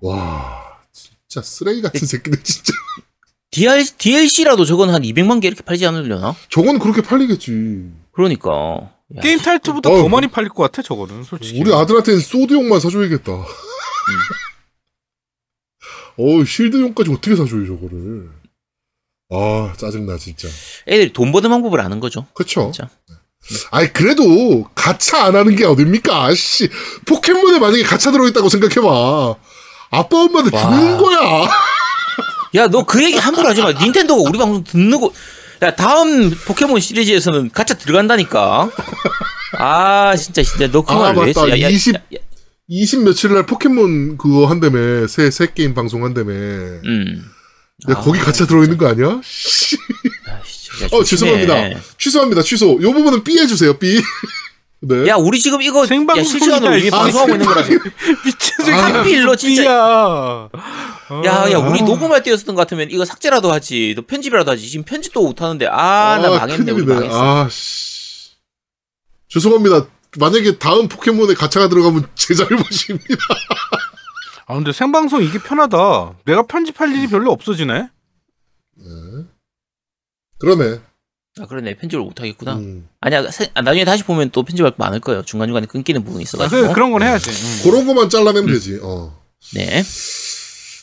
와, 진짜 쓰레기 같은 새끼들, 진짜. DL, DLC라도 저건 한 200만 개 이렇게 팔지 않으려나? 저건 그렇게 팔리겠지. 그러니까. 야, 게임 타이틀보다 어, 더 많이 팔릴 것 같아, 저거는, 솔직히. 우리 아들한테는 소드용만 사줘야겠다. 어우, 실드용까지 어떻게 사줘요, 저거를. 아, 짜증나, 진짜. 애들이 돈 버는 방법을 아는 거죠. 그쵸? 진짜. 아이, 그래도, 가차 안 하는 게 어딥니까? 씨. 포켓몬에 만약에 가차 들어있다고 생각해봐. 아빠, 엄마들 와. 죽는 거야. 야, 너 그 얘기 함부로 하지 마. 닌텐도가 우리 방송 듣는 거. 야, 다음 포켓몬 시리즈에서는 가짜 들어간다니까. 아, 진짜, 진짜, 너그 아, 말왜 했어? 야, 20 야, 야, 20 며칠 날 포켓몬 그거 한다며. 새, 새 게임 방송 한다며. 음. 야, 아, 거기 가차 들어있는 거 아니야? 씨. 아, 진짜 어. 죄송합니다. 취소합니다, 취소. 요 부분은 삐해주세요, 삐. 네. 야, 우리 지금 이거 야, 생방송이다, 실시간으로 이미 이 방송하고 있는 거라서. 미친 아, 새끼야. 하필로 진짜- 야 야, 야, 우리 아. 녹음할 때였었던 것 같으면 이거 삭제라도 하지. 너 편집이라도 하지. 지금 편집도 못 하는데. 아, 나 망했네. 우리. 망했어. 아, 씨. 죄송합니다. 만약에 다음 포켓몬에 가차가 들어가면 제 잘못입니다. 아, 근데 생방송 이게 편하다. 내가 편집할 일이 별로 없어지네? 그러네. 아, 그러네. 편집을 못 하겠구나. 음. 아니야, 세- 아, 나중에 다시 보면 또 편집할 거 많을 거예요. 중간 중간에 끊기는 부분이 아, 있어가지고. 그, 그런 건 해야지. 응. 그런 것만 잘라내면 되지. 어. 네.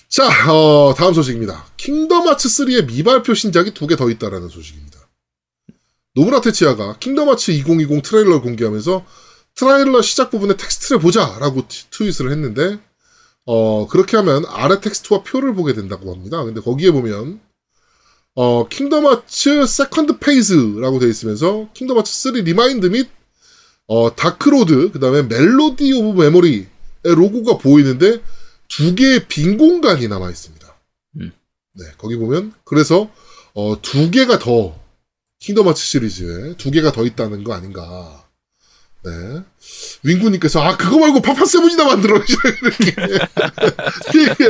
자, 어, 다음 소식입니다. Kingdom Hearts 3의 미발표 신작이 두 개 더 있다라는 소식입니다. 노무라 테츠야가 Kingdom Hearts 2020 트레일러를 공개하면서 트레일러 시작 부분에 텍스트를 보자라고 티- 트윗을 했는데 어, 그렇게 하면 아래 텍스트와 표를 보게 된다고 합니다. 근데 거기에 보면 어, Kingdom Hearts Second Phase라고 되어 있으면서 Kingdom Hearts 3 Re Mind 및 어, Dark Road 그 다음에 Melody of Memory의 로고가 보이는데 두 개의 빈 공간이 남아 있습니다. 음. 네, 거기 보면 그래서 어, 두 개가 더 Kingdom Hearts 시리즈에 두 개가 더 있다는 거 아닌가. 네. 윙구님께서 아 그거 말고 파판 Seven이나 만들어 이렇게.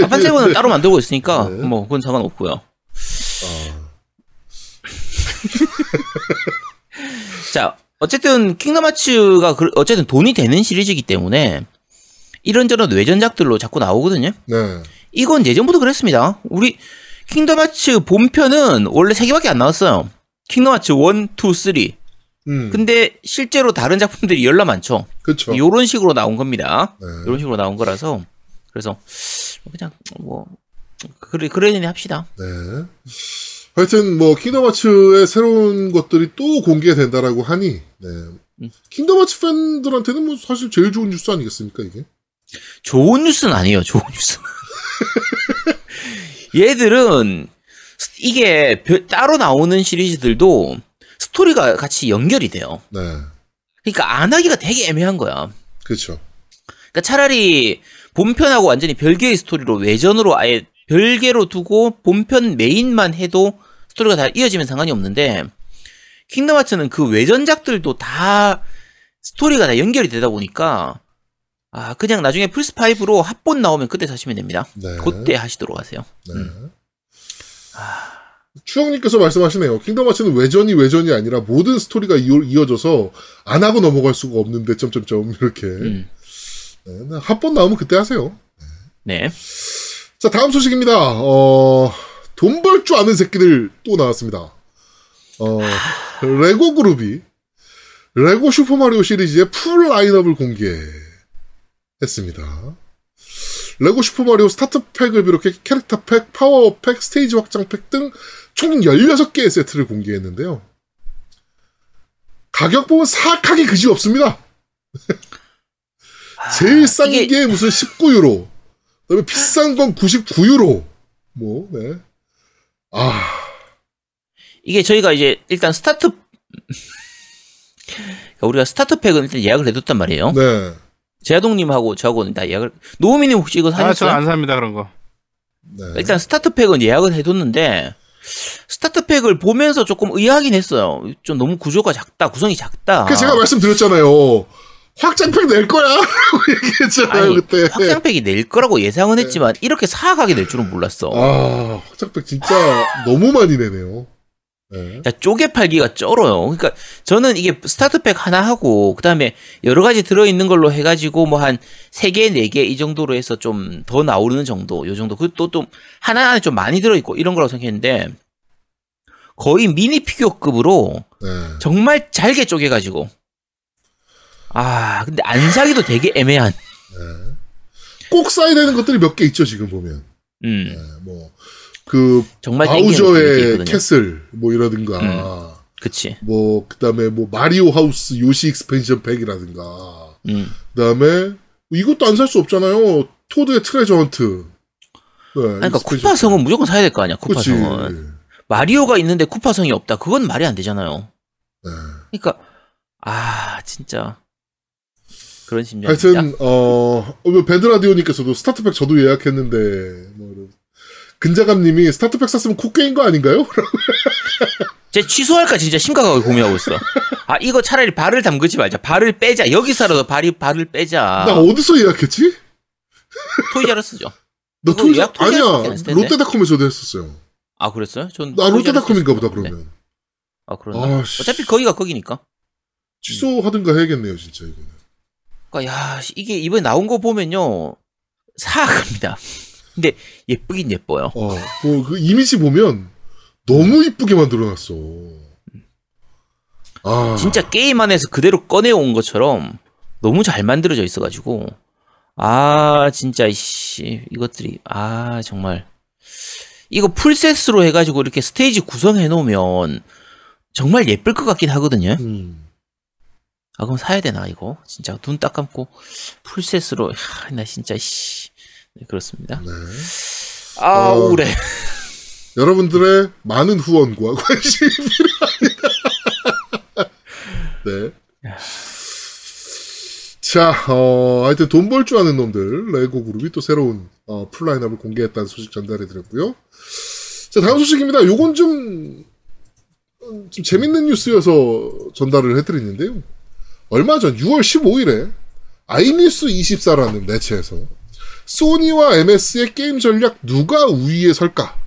파판 Seven은 따로 만들고 있으니까 네. 뭐 그건 상관없고요. 아, 자, 어쨌든 Kingdom Hearts가 그- 어쨌든 돈이 되는 시리즈이기 때문에 이런저런 외전작들로 자꾸 나오거든요. 네. 이건 예전부터 그랬습니다. 우리 Kingdom Hearts 본편은 원래 세 개밖에 안 나왔어요. Kingdom Hearts 1, 2, 3. 음. 근데 실제로 다른 작품들이 열나 많죠. 그렇죠. 요런 식으로 나온 겁니다. 네. 요런 식으로 나온 거라서 그래서 그냥 뭐 그래 그러니 합시다. 네. 하여튼 뭐 Kingdom Hearts의 새로운 것들이 또 공개된다라고 하니 네. 음. Kingdom Hearts 팬들한테는 뭐 사실 제일 좋은 뉴스 아니겠습니까 이게? 좋은 뉴스는 아니에요. 좋은 뉴스. 얘들은 스- 이게 별- 따로 나오는 시리즈들도 스토리가 같이 연결이 돼요. 네. 그러니까 안 하기가 되게 애매한 거야. 그렇죠. 그러니까 차라리 본편하고 완전히 별개의 스토리로 외전으로 아예 별개로 두고 본편 메인만 해도 스토리가 다 이어지면 상관이 없는데 Kingdom Hearts는 그 외전작들도 다 스토리가 다 연결이 되다 보니까 아 그냥 나중에 플스 5로 합본 나오면 그때 사시면 됩니다. 네. 그때 하시도록 하세요. 네. 음. 추억님께서 말씀하시네요. Kingdom Hearts는 외전이 외전이 아니라 모든 스토리가 이어, 이어 져서 안 하고 넘어갈 수가 없는데 점점점 이렇게. 음. 네, 합본 나오면 그때 하세요. 네. 자, 다음 소식입니다. 어, 돈 벌 줄 아는 새끼들 또 나왔습니다. 어, LEGO 그룹이 LEGO Super Mario 시리즈의 full 라인업을 공개했습니다. LEGO Super Mario start pack을 비롯해 캐릭터 pack, power pack, stage 확장 팩 등 총 16개의 세트를 공개했는데요. 가격 보면 사악하게 그지 없습니다. 제일 싼 이게- 게 무슨 19유로. 그다음에 비싼 건 99유로. 뭐, 네. 아, 이게 저희가 이제 일단 start 그러니까 우리가 start pack은 일단 예약을 해뒀단 말이에요. 네. 제아동님하고 저하고는 다 예약을 노우미님 혹시 이거 아, 사셨어요? 저는 안 삽니다, 그런 거. 네. 일단 start pack은 예약을 해뒀는데 start pack을 보면서 조금 의아하긴 했어요. 좀 너무 구조가 작다, 구성이 작다. 그 제가 말씀드렸잖아요. 확장pack 낼 거야? 라고 얘기했잖아요, 아니, 그때. 확장pack이 낼 거라고 예상은 했지만 이렇게 사악하게 낼 줄은 몰랐어. 아, 확장pack 진짜 너무 많이 내네요. 네. 자, 쪼개 팔기가 쩔어요. 그러니까 저는 이게 start pack 하나 하고 그다음에 여러 가지 들어 있는 걸로 해 가지고 뭐 한 세 개, 네 개 이 정도로 해서 좀 더 나오는 정도. 요 정도. 그것도 좀 하나 안에 좀 많이 들어 있고 이런 거라고 생각했는데 거의 미니 피규어급으로 네. 정말 잘게 쪼개 가지고 아, 근데 안 사기도 되게 애매한. 꼭 사야 되는 것들이 몇 개 있죠, 지금 보면. 음. 네, 뭐, 그, 정말 Bowser의. Castle, 뭐 이라든가, 그치. 뭐, 그 다음에 뭐, Mario House Yoshi expansion pack이라든가, 음. 그 다음에, 이것도 안 살 수 없잖아요. Toad의 Treasure Hunt. 네, 그러니까 쿠파성은 무조건 사야 될 거 아니야. 팩. 그치. 쿠파성은. 마리오가 있는데 쿠파성이 없다. 그건 말이 안 되잖아요. 네. 그러니까 아 진짜 그런 심정입니다. 하여튼 어 어, 배드라디오님께서도 start pack 저도 예약했는데 뭐 근자감님이 start pack 샀으면 호갱인 거 아닌가요? 제 취소할까 진짜 심각하게 고민하고 있어. 아 이거 차라리 발을 담그지 말자. 발을 빼자. 여기서라도 발이 발을 빼자. 나 어디서 예약했지? 토이자르스죠. 너 그거 토이 토이자르스밖에 아니야 텐데. 롯데닷컴에서도 했었어요. 아 그랬어요? 전나 롯데닷컴인가 보다. 그러면 아 그러나. 아, 씨. 어차피 거기가 거기니까. 취소하든가 해야겠네요 진짜 이거는. 그러니까 야 이게 이번에 나온 거 보면요 사악합니다. 근데 예쁘긴 예뻐요. 어뭐그 이미지 보면 너무 이쁘게 만들어놨어. 아 진짜 게임 안에서 그대로 꺼내온 것처럼 너무 잘 만들어져 있어가지고 아 진짜 씨 이것들이 아 정말 이거 풀셋으로 해가지고 이렇게 스테이지 구성해 놓으면 정말 예쁠 것 같긴 하거든요. 음. 아 그럼 사야 되나 이거 진짜 눈 딱 감고 풀셋으로 하, 나 진짜 씨 네, 그렇습니다. 네. 아 어. 우울해. 여러분들의 많은 후원과 관심이 필요합니다. 네. 자, 어, 하여튼 돈 벌 줄 아는 놈들, 레고 그룹이 또 새로운, 어, 풀라인업을 공개했다는 소식 전달해 드렸고요. 자, 다음 소식입니다. 요건 좀, 음, 좀 재밌는 뉴스여서 전달을 해드리는데요. 얼마 전 6월 15일에 아이뉴스 24라는 매체에서 소니와 MS의 게임 전략 누가 우위에 설까?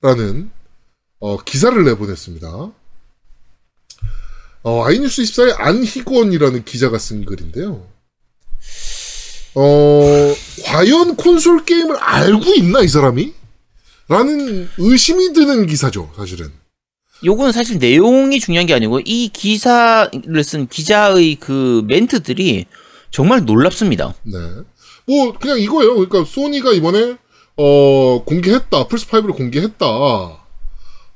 라는 어, 기사를 내보냈습니다. 어, 아이뉴스 24의 안희권이라는 기자가 쓴 글인데요. 어, 과연 콘솔 게임을 알고 있나, 이 사람이? 라는 의심이 드는 기사죠, 사실은. 요건 사실 내용이 중요한 게 아니고 이 기사를 쓴 기자의 그 멘트들이 정말 놀랍습니다. 네. 뭐, 그냥 이거예요. 그러니까, 소니가 이번에, 어, 공개했다. 플스 5를 공개했다.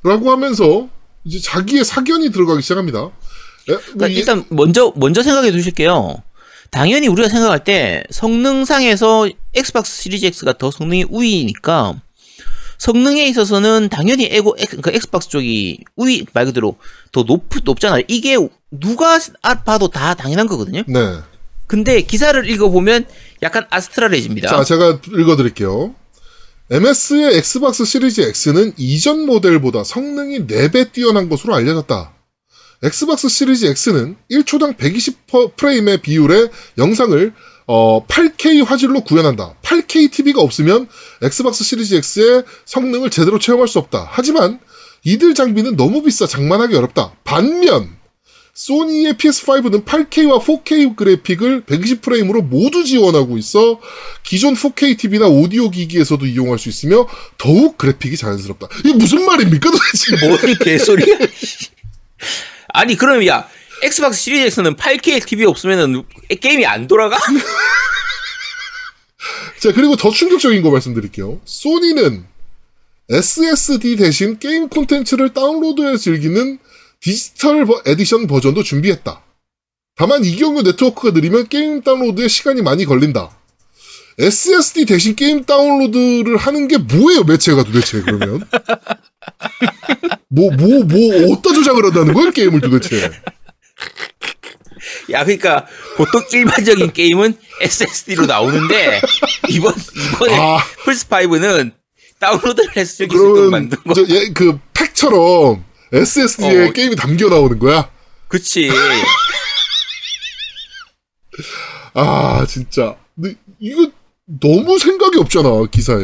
라고 하면서, 이제 자기의 사견이 들어가기 시작합니다. 에, 뭐 그러니까 이- 일단 먼저 먼저 생각해 두실게요. 당연히 우리가 생각할 때 성능상에서 Xbox Series X가 더 성능이 우위니까 성능에 있어서는 당연히 에고 엑- 그 Xbox 쪽이 우위 말 그대로 더 높, 높잖아요. 이게 누가 아- 봐도 다 당연한 거거든요. 네. 근데 기사를 읽어보면 약간 아스트랄해집니다. 자, 제가 읽어드릴게요. MS의 엑스박스 시리즈 X는 이전 모델보다 성능이 4배 뛰어난 것으로 알려졌다. 엑스박스 시리즈 X는 1초당 120프레임의 비율의 영상을 어, 8K 화질로 구현한다. 8K TV가 없으면 엑스박스 시리즈 X의 성능을 제대로 체험할 수 없다. 하지만 이들 장비는 너무 비싸 장만하기 어렵다. 반면 소니의 PS5는 8K와 4K 그래픽을 120프레임으로 모두 지원하고 있어 기존 4K TV나 오디오 기기에서도 이용할 수 있으며 더욱 그래픽이 자연스럽다. 이게 무슨 말입니까 도대체? 뭔 개소리야? 아니 그럼 야 엑스박스 시리즈에서는 8K TV 없으면은 게임이 안 돌아가? 자, 그리고 더 충격적인 거 말씀드릴게요. 소니는 SSD 대신 게임 콘텐츠를 다운로드해 즐기는 디지털 버- 에디션 버전도 준비했다. 다만 이 경우 네트워크가 느리면 게임 다운로드에 시간이 많이 걸린다. SSD 대신 게임 다운로드를 하는 게 뭐예요, 매체가 도대체, 그러면? 뭐, 뭐, 뭐, 어디다 조작을 한다는 거예요, 게임을 도대체? 야 그러니까 보통 일반적인 게임은 SSD로 나오는데 이번 이번에 아. 플스 5는 다운로드를 해서 즐길 수 있도록 만든 거. 저, 예, 그, 팩처럼 SSD에 어. 게임이 담겨 나오는 거야? 그치. 아, 진짜. 근데 이거 너무 생각이 없잖아, 기사에.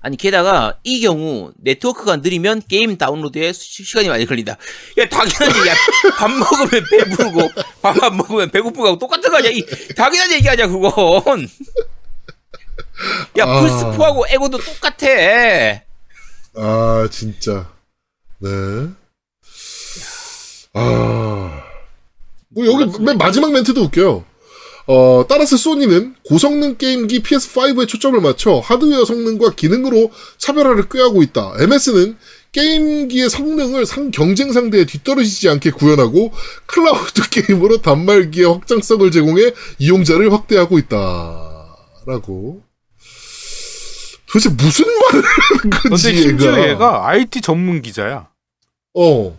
아니 게다가 이 경우 네트워크가 느리면 게임 다운로드에 시- 시간이 많이 걸린다. 야 당연하지. 야밥 먹으면 배부르고 밥 안 먹으면 배고프고 똑같은 거 아니야? 이 당연한 얘기 아니야 그건. 야 아. 플스 4하고 에고도 똑같아. 아, 진짜. 네. 아. 뭐 여기 맨 마지막 멘트도 웃겨요. 어, 따라서 소니는 고성능 게임기 PS5에 초점을 맞춰 하드웨어 성능과 기능으로 차별화를 꾀하고 있다. MS는 게임기의 성능을 상, 경쟁 상대에 뒤떨어지지 않게 구현하고 클라우드 게임으로 단말기의 확장성을 제공해 이용자를 확대하고 있다. 라고. 도대체 무슨 말을 하는 근데 건지 심지어 얘가. 얘가 IT 전문 기자야. 어.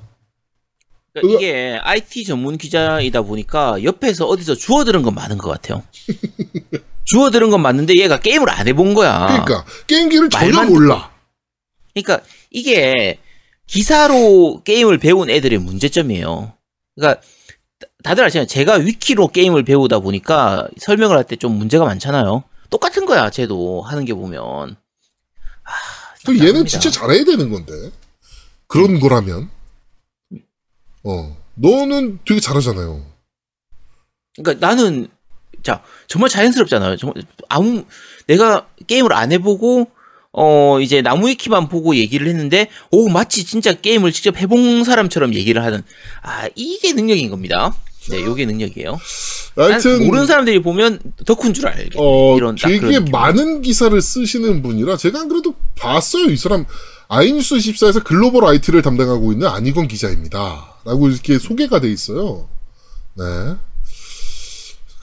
그러니까 이게 IT 전문 기자이다 보니까 옆에서 어디서 주워 들은 건 많은 것 같아요. 주워 들은 건 맞는데 얘가 게임을 안 해본 거야. 그러니까 게임기를 전혀 말만 몰라. 그러니까 이게 기사로 게임을 배운 애들의 문제점이에요. 그러니까 다- 다들 아시잖아요. 제가 위키로 게임을 배우다 보니까 설명을 할 때 좀 문제가 많잖아요. 똑같은 거야, 쟤도 하는 게 보면. 아, 그 얘는 답답합니다. 진짜 잘해야 되는 건데. 그런 거라면. 어. 너는 되게 잘하잖아요. 그러니까 나는 자 정말 자연스럽잖아요. 정말 아무 내가 게임을 안 해보고 어 이제 나무 위키만 보고 얘기를 했는데 오 마치 진짜 게임을 직접 해본 사람처럼 얘기를 하는 아 이게 능력인 겁니다. 네, 요게 능력이에요. 난 하여튼 모르는 사람들이 보면 덕후인 줄 알겠네. 어 이런 딱 되게. 많은 기사를 쓰시는 분이라 제가 안 그래도 봤어요. 이 사람 아이뉴스 24에서 글로벌 IT를 담당하고 있는 안희건 기자입니다. 라고 이렇게 소개가 돼 있어요. 네.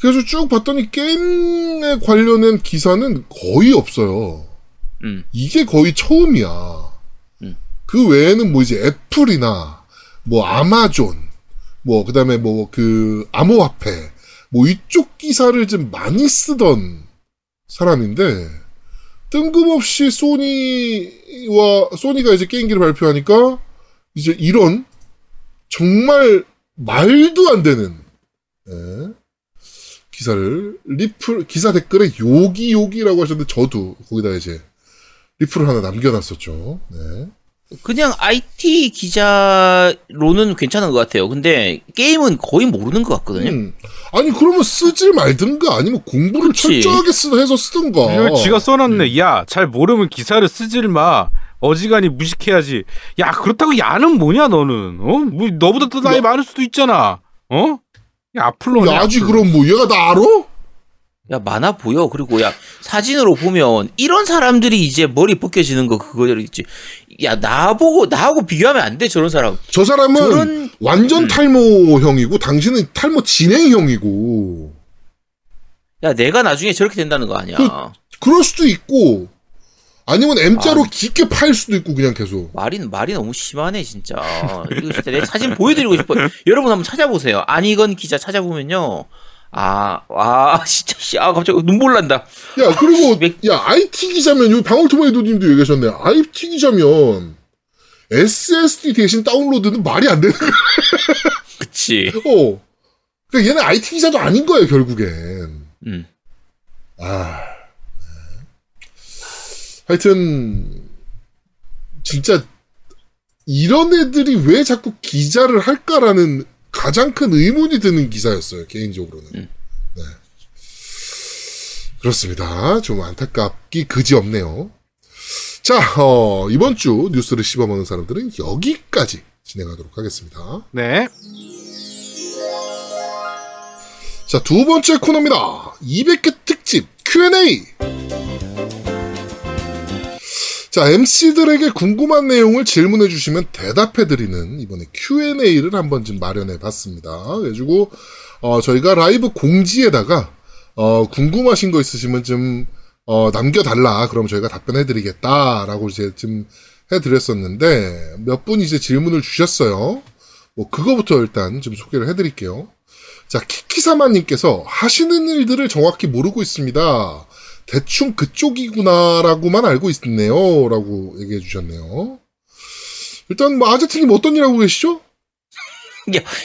그래서 쭉 봤더니 게임에 관련된 기사는 거의 없어요. 음. 이게 거의 처음이야. 음. 그 외에는 뭐 이제 애플이나 뭐 아마존, 뭐 그다음에 뭐 그 암호화폐, 뭐 이쪽 기사를 좀 많이 쓰던 사람인데 뜬금없이 소니와 소니가 이제 게임기를 발표하니까 이제 이런 정말 말도 안 되는 예, 기사를 리플 기사 댓글에 요기 요기라고 하셨는데 저도 거기다 이제 리플을 하나 남겨놨었죠. 네. 그냥 IT 기자로는 괜찮은 것 같아요. 근데 게임은 거의 모르는 것 같거든요. 음. 아니 그러면 쓰질 말든가 아니면 공부를 그치. 철저하게 쓰, 해서 쓰든가. 지가 음. 써놨네. 야, 잘 모르면 기사를 쓰질 마. 어지간히 무식해야지. 야, 그렇다고 야는 뭐냐, 너는? 어? 뭐, 너보다 더 나이 야. 많을 수도 있잖아. 어? 야, 아플로네. 야지 아플로. 그럼 뭐 얘가 나 알아? 야 많아 보여. 그리고 야 사진으로 보면 이런 사람들이 이제 머리 벗겨지는 거 그거를 있지. 야 나보고 나하고 비교하면 안 돼 저런 사람. 저 사람은 저런 완전 음. 탈모형이고 당신은 탈모 진행형이고 야 내가 나중에 저렇게 된다는 거 아니야. 그- 그럴 수도 있고 아니면 M자로 아. 깊게 파일 수도 있고 그냥 계속. 말이 말이 너무 심하네 진짜. 이거 진짜 내 사진 보여드리고 싶어. 요 여러분 한번 찾아보세요. 아니건 기자 찾아보면요. 아, 와, 진짜, 씨, 아, 갑자기 눈물 난다. 야 그리고 왜- 야 IT 기자면 여기 방울토마토님도 얘기하셨네. IT 기자면 SSD 대신 다운로드는 말이 안 되는 거야. 그치. 어. 그러니까 얘는 IT 기자도 아닌 거예요, 결국엔. 음. 아. 네. 하여튼, 진짜, 이런 애들이 왜 자꾸 기자를 할까라는 가장 큰 의문이 드는 기사였어요, 개인적으로는. 음. 네. 그렇습니다. 좀 안타깝기 그지 없네요. 자, 어, 이번 주 뉴스를 씹어먹는 사람들은 여기까지 진행하도록 하겠습니다. 네. 자, 두 번째 코너입니다. 200개 특집 Q&A. 자, MC들에게 궁금한 내용을 질문해 주시면 대답해 드리는 이번에 Q&A를 한번 좀 마련해 봤습니다. 그래가지고, 어, 저희가 라이브 공지에다가, 어, 궁금하신 거 있으시면 좀, 어, 남겨달라. 그럼 저희가 답변해 드리겠다라고 이제 좀 해드렸었는데, 몇 분이 이제 질문을 주셨어요. 뭐, 그거부터 일단 좀 소개를 해 드릴게요. 자, 키키사마님께서 하시는 일들을 정확히 모르고 있습니다. 대충 그쪽이구나라고만 알고 있네요. 라고 얘기해 주셨네요. 일단, 뭐, 아제트님 어떤 일 하고 계시죠?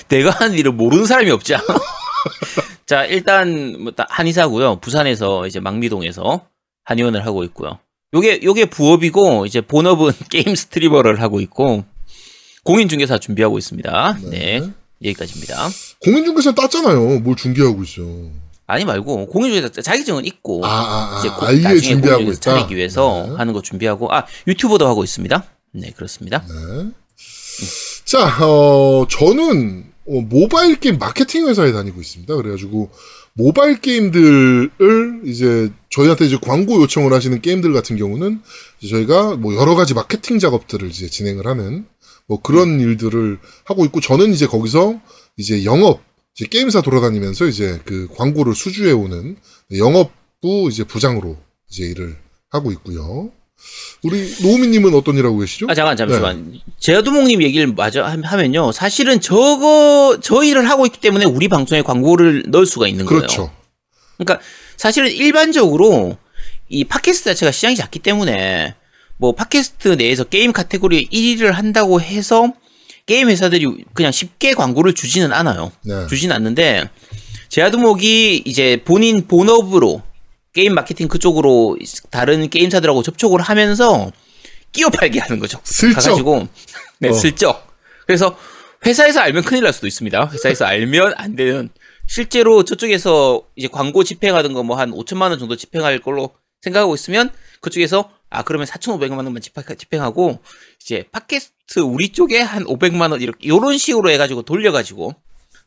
내가 하는 일을 모르는 사람이 없지 않아? 자, 일단, 뭐, 다 한의사고요. 부산에서, 이제 막미동에서 한의원을 하고 있고요. 요게, 요게 부업이고, 이제 본업은 게임 스트리머를 하고 있고, 공인중개사 준비하고 있습니다. 네. 여기까지입니다. 공인중개사 땄잖아요. 뭘 중개하고 있어. 아니 말고, 공인중개사 자격증은 있고, 아, 아, 이제 아, 곧 아예 나중에 준비하고. 차리기 위해서 네. 하는 거 준비하고, 아, 유튜버도 하고 있습니다. 네, 그렇습니다. 네. 자, 어, 저는 어, 모바일 게임 마케팅 회사에 다니고 있습니다. 그래가지고 모바일 게임들을 이제 저희한테 이제 광고 요청을 하시는 게임들 같은 경우는 이제 저희가 뭐 여러 가지 마케팅 작업들을 이제 진행을 하는 뭐 그런 일들을 하고 있고 저는 이제 거기서 이제 영업 이제 게임사 돌아다니면서 이제 그 광고를 수주해 오는 영업부 이제 부장으로 이제 일을 하고 있고요. 우리 노우미님은 어떤 일 하고 계시죠? 아 잠깐 잠시만. 제아두목님 얘기를 마저 함- 하면요. 사실은 저거 저 일을 하고 있기 때문에 우리 방송에 광고를 넣을 수가 있는 거예요. 그렇죠. 그러니까 사실은 일반적으로 이 팟캐스트 자체가 시장이 작기 때문에 뭐 팟캐스트 내에서 게임 카테고리 1위를 한다고 해서 게임 회사들이 그냥 쉽게 광고를 주지는 않아요. 네. 주지는 않는데 제아두목이 이제 본인 본업으로 게임 마케팅 그쪽으로 다른 게임사들하고 접촉을 하면서 끼워 팔게 하는 거죠. 슬쩍. 가가지고 네 어. 슬쩍. 그래서 회사에서 알면 큰일 날 수도 있습니다. 회사에서 알면 안 되는 실제로 저쪽에서 이제 광고 집행하던 거뭐 한 5천만 원 정도 집행할 걸로 생각하고 있으면 그쪽에서 아 그러면 4,500만 원만 집행, 집행하고 이제 팟캐스트 우리 쪽에 한 500만 원 이렇게 이런 식으로 해 가지고 돌려 가지고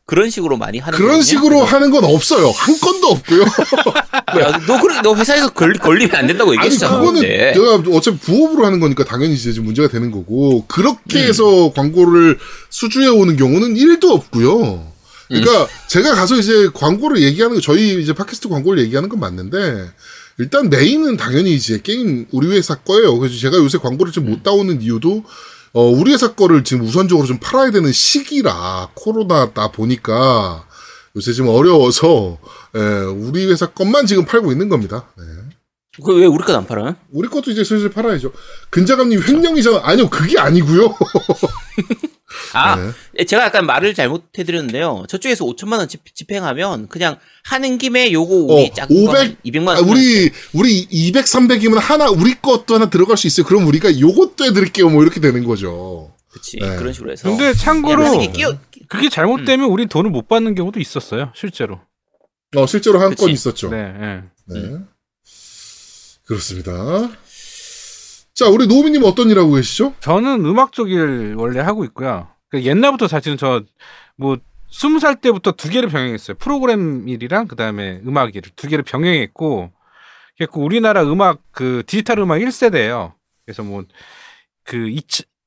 그런 식으로 많이 하는 그런 거거든요. 식으로 하는 건 없어요. 한 건도 없고요. 야, 너 그래 너 회사에서 걸, 걸리면 안 된다고 아니 얘기했잖아. 그거는 근데. 내가 어차피 부업으로 하는 거니까 당연히 이제 좀 문제가 되는 거고 그렇게 음. 해서 광고를 수주해 오는 경우는 1도 없고요. 그러니까 음. 제가 가서 이제 광고를 얘기하는 거 저희 이제 팟캐스트 광고를 얘기하는 건 맞는데 일단 메인은 당연히 이제 게임 우리 회사 거예요. 그래서 제가 요새 광고를 좀 음. 못 따오는 이유도 어 우리 회사 거를 지금 우선적으로 좀 팔아야 되는 시기라 코로나다 보니까 요새 좀 어려워서 예, 우리 회사 것만 지금 팔고 있는 겁니다. 네. 그 왜 우리 거안 팔아? 우리 것도 이제 슬슬 팔아야죠. 근자감님 횡령이잖아. 아니요, 그게 아니고요. 아, 네. 제가 약간 말을 잘못해드렸는데요. 저쪽에서 5천만 원 집, 집행하면 그냥 하는 김에 요거 우리 어, 작은 거 500, 200만 원 아, 우리 우리 200, 300이면 하나 우리 것도 하나 들어갈 수 있어요. 그럼 우리가 요것도 해드릴게요. 뭐 이렇게 되는 거죠. 그치 네. 그런 식으로 해서 근데 참고로 하는 게 끼어 그게 잘못되면 우리 돈을 못 받는 경우도 있었어요. 실제로. 어, 실제로 한. 건 있었죠. 네. 네. 네. 그렇습니다. 자, 우리 노미님 어떤 일 하고 계시죠? 저는 음악 쪽 일 원래 하고 있고요. 그 옛날부터 사실은 저 뭐 스무 살 때부터 두 개를 병행했어요. 프로그램 일이랑 그 다음에 음악 일을 두 개를 병행했고, 그래서 우리나라 음악 그 디지털 음악 1세대예요. 그래서 뭐그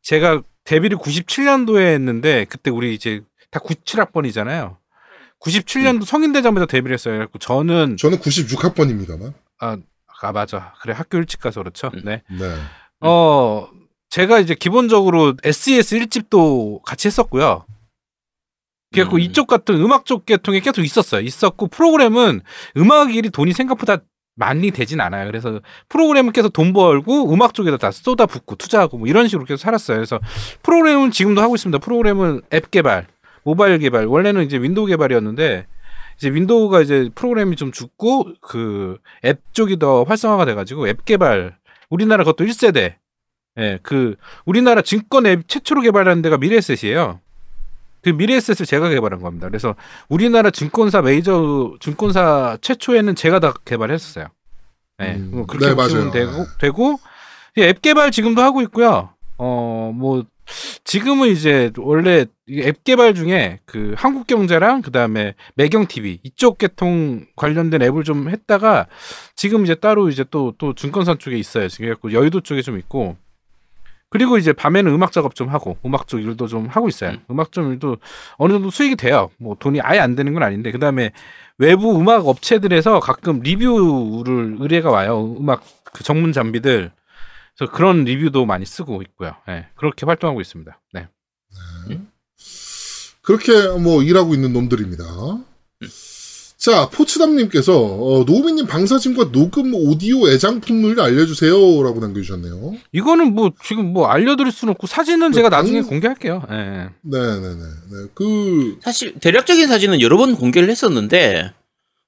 제가 데뷔를 97년도에 했는데 그때 우리 이제 다 97학번이잖아요. 97년도 성인 되자마자 데뷔를 했어요. 그래갖고 저는 저는 96학번입니다만. 아, 아 맞아. 그래 학교 일찍 가서 그렇죠. 음. 네. 네. 어, 제가 이제 기본적으로 SES 1집도 같이 했었고요. 그래갖고 음. 이쪽 같은 음악 쪽 계통에 계속 있었어요. 있었고, 프로그램은 음악 일이 돈이 생각보다 많이 되진 않아요. 그래서 프로그램은 계속 돈 벌고 음악 쪽에다 다 쏟아붓고 투자하고 뭐 이런 식으로 계속 살았어요. 그래서 프로그램은 지금도 하고 있습니다. 프로그램은 앱 개발, 모바일 개발 원래는 이제 윈도우 개발이었는데 이제 윈도우가 이제 프로그램이 좀 죽고 그 앱 쪽이 더 활성화가 돼가지고 앱 개발 우리나라 그것도 1세대 예, 그 우리나라 증권 앱 최초로 개발한 데가 미래에셋이에요. 그 미래에셋을 제가 개발한 겁니다. 그래서 우리나라 증권사 메이저 증권사 최초에는 제가 다 개발했었어요. 예, 음. 뭐 그렇게 네, 맞아요. 되고 되고 예, 앱 개발 지금도 하고 있고요. 어, 뭐 지금은 이제 원래 이앱 개발 중에 그 한국경제랑 그 다음에 매경 TV 이쪽 계통 관련된 앱을 좀 했다가 지금 이제 따로 이제 또또 증권사 쪽에 있어요. 지금 그래갖고 여의도 쪽에 좀 있고 그리고 이제 밤에는 음악 작업 좀 하고 음악 쪽 일도 좀 하고 있어요. 음. 악 쪽 일도 어느 정도 수익이 돼요. 뭐 돈이 아예 안 되는 건 아닌데 그 다음에 외부 음악 업체들에서 가끔 리뷰를 의뢰가 와요. 음악 그 전문 장비들. 그래서 그런 리뷰도 많이 쓰고 있고요. 네, 그렇게 활동하고 있습니다. 네. 그렇게 뭐 일하고 있는 놈들입니다. 자, 포츠담님께서 어, 노우미님 방사진과 녹음 오디오 애장품을 알려주세요라고 남겨주셨네요. 이거는 뭐 지금 뭐 알려드릴 수는 없고 사진은 제가 방- 나중에 공개할게요. 예. 네네 네. 네. 그 사실 대략적인 사진은 여러 번 공개를 했었는데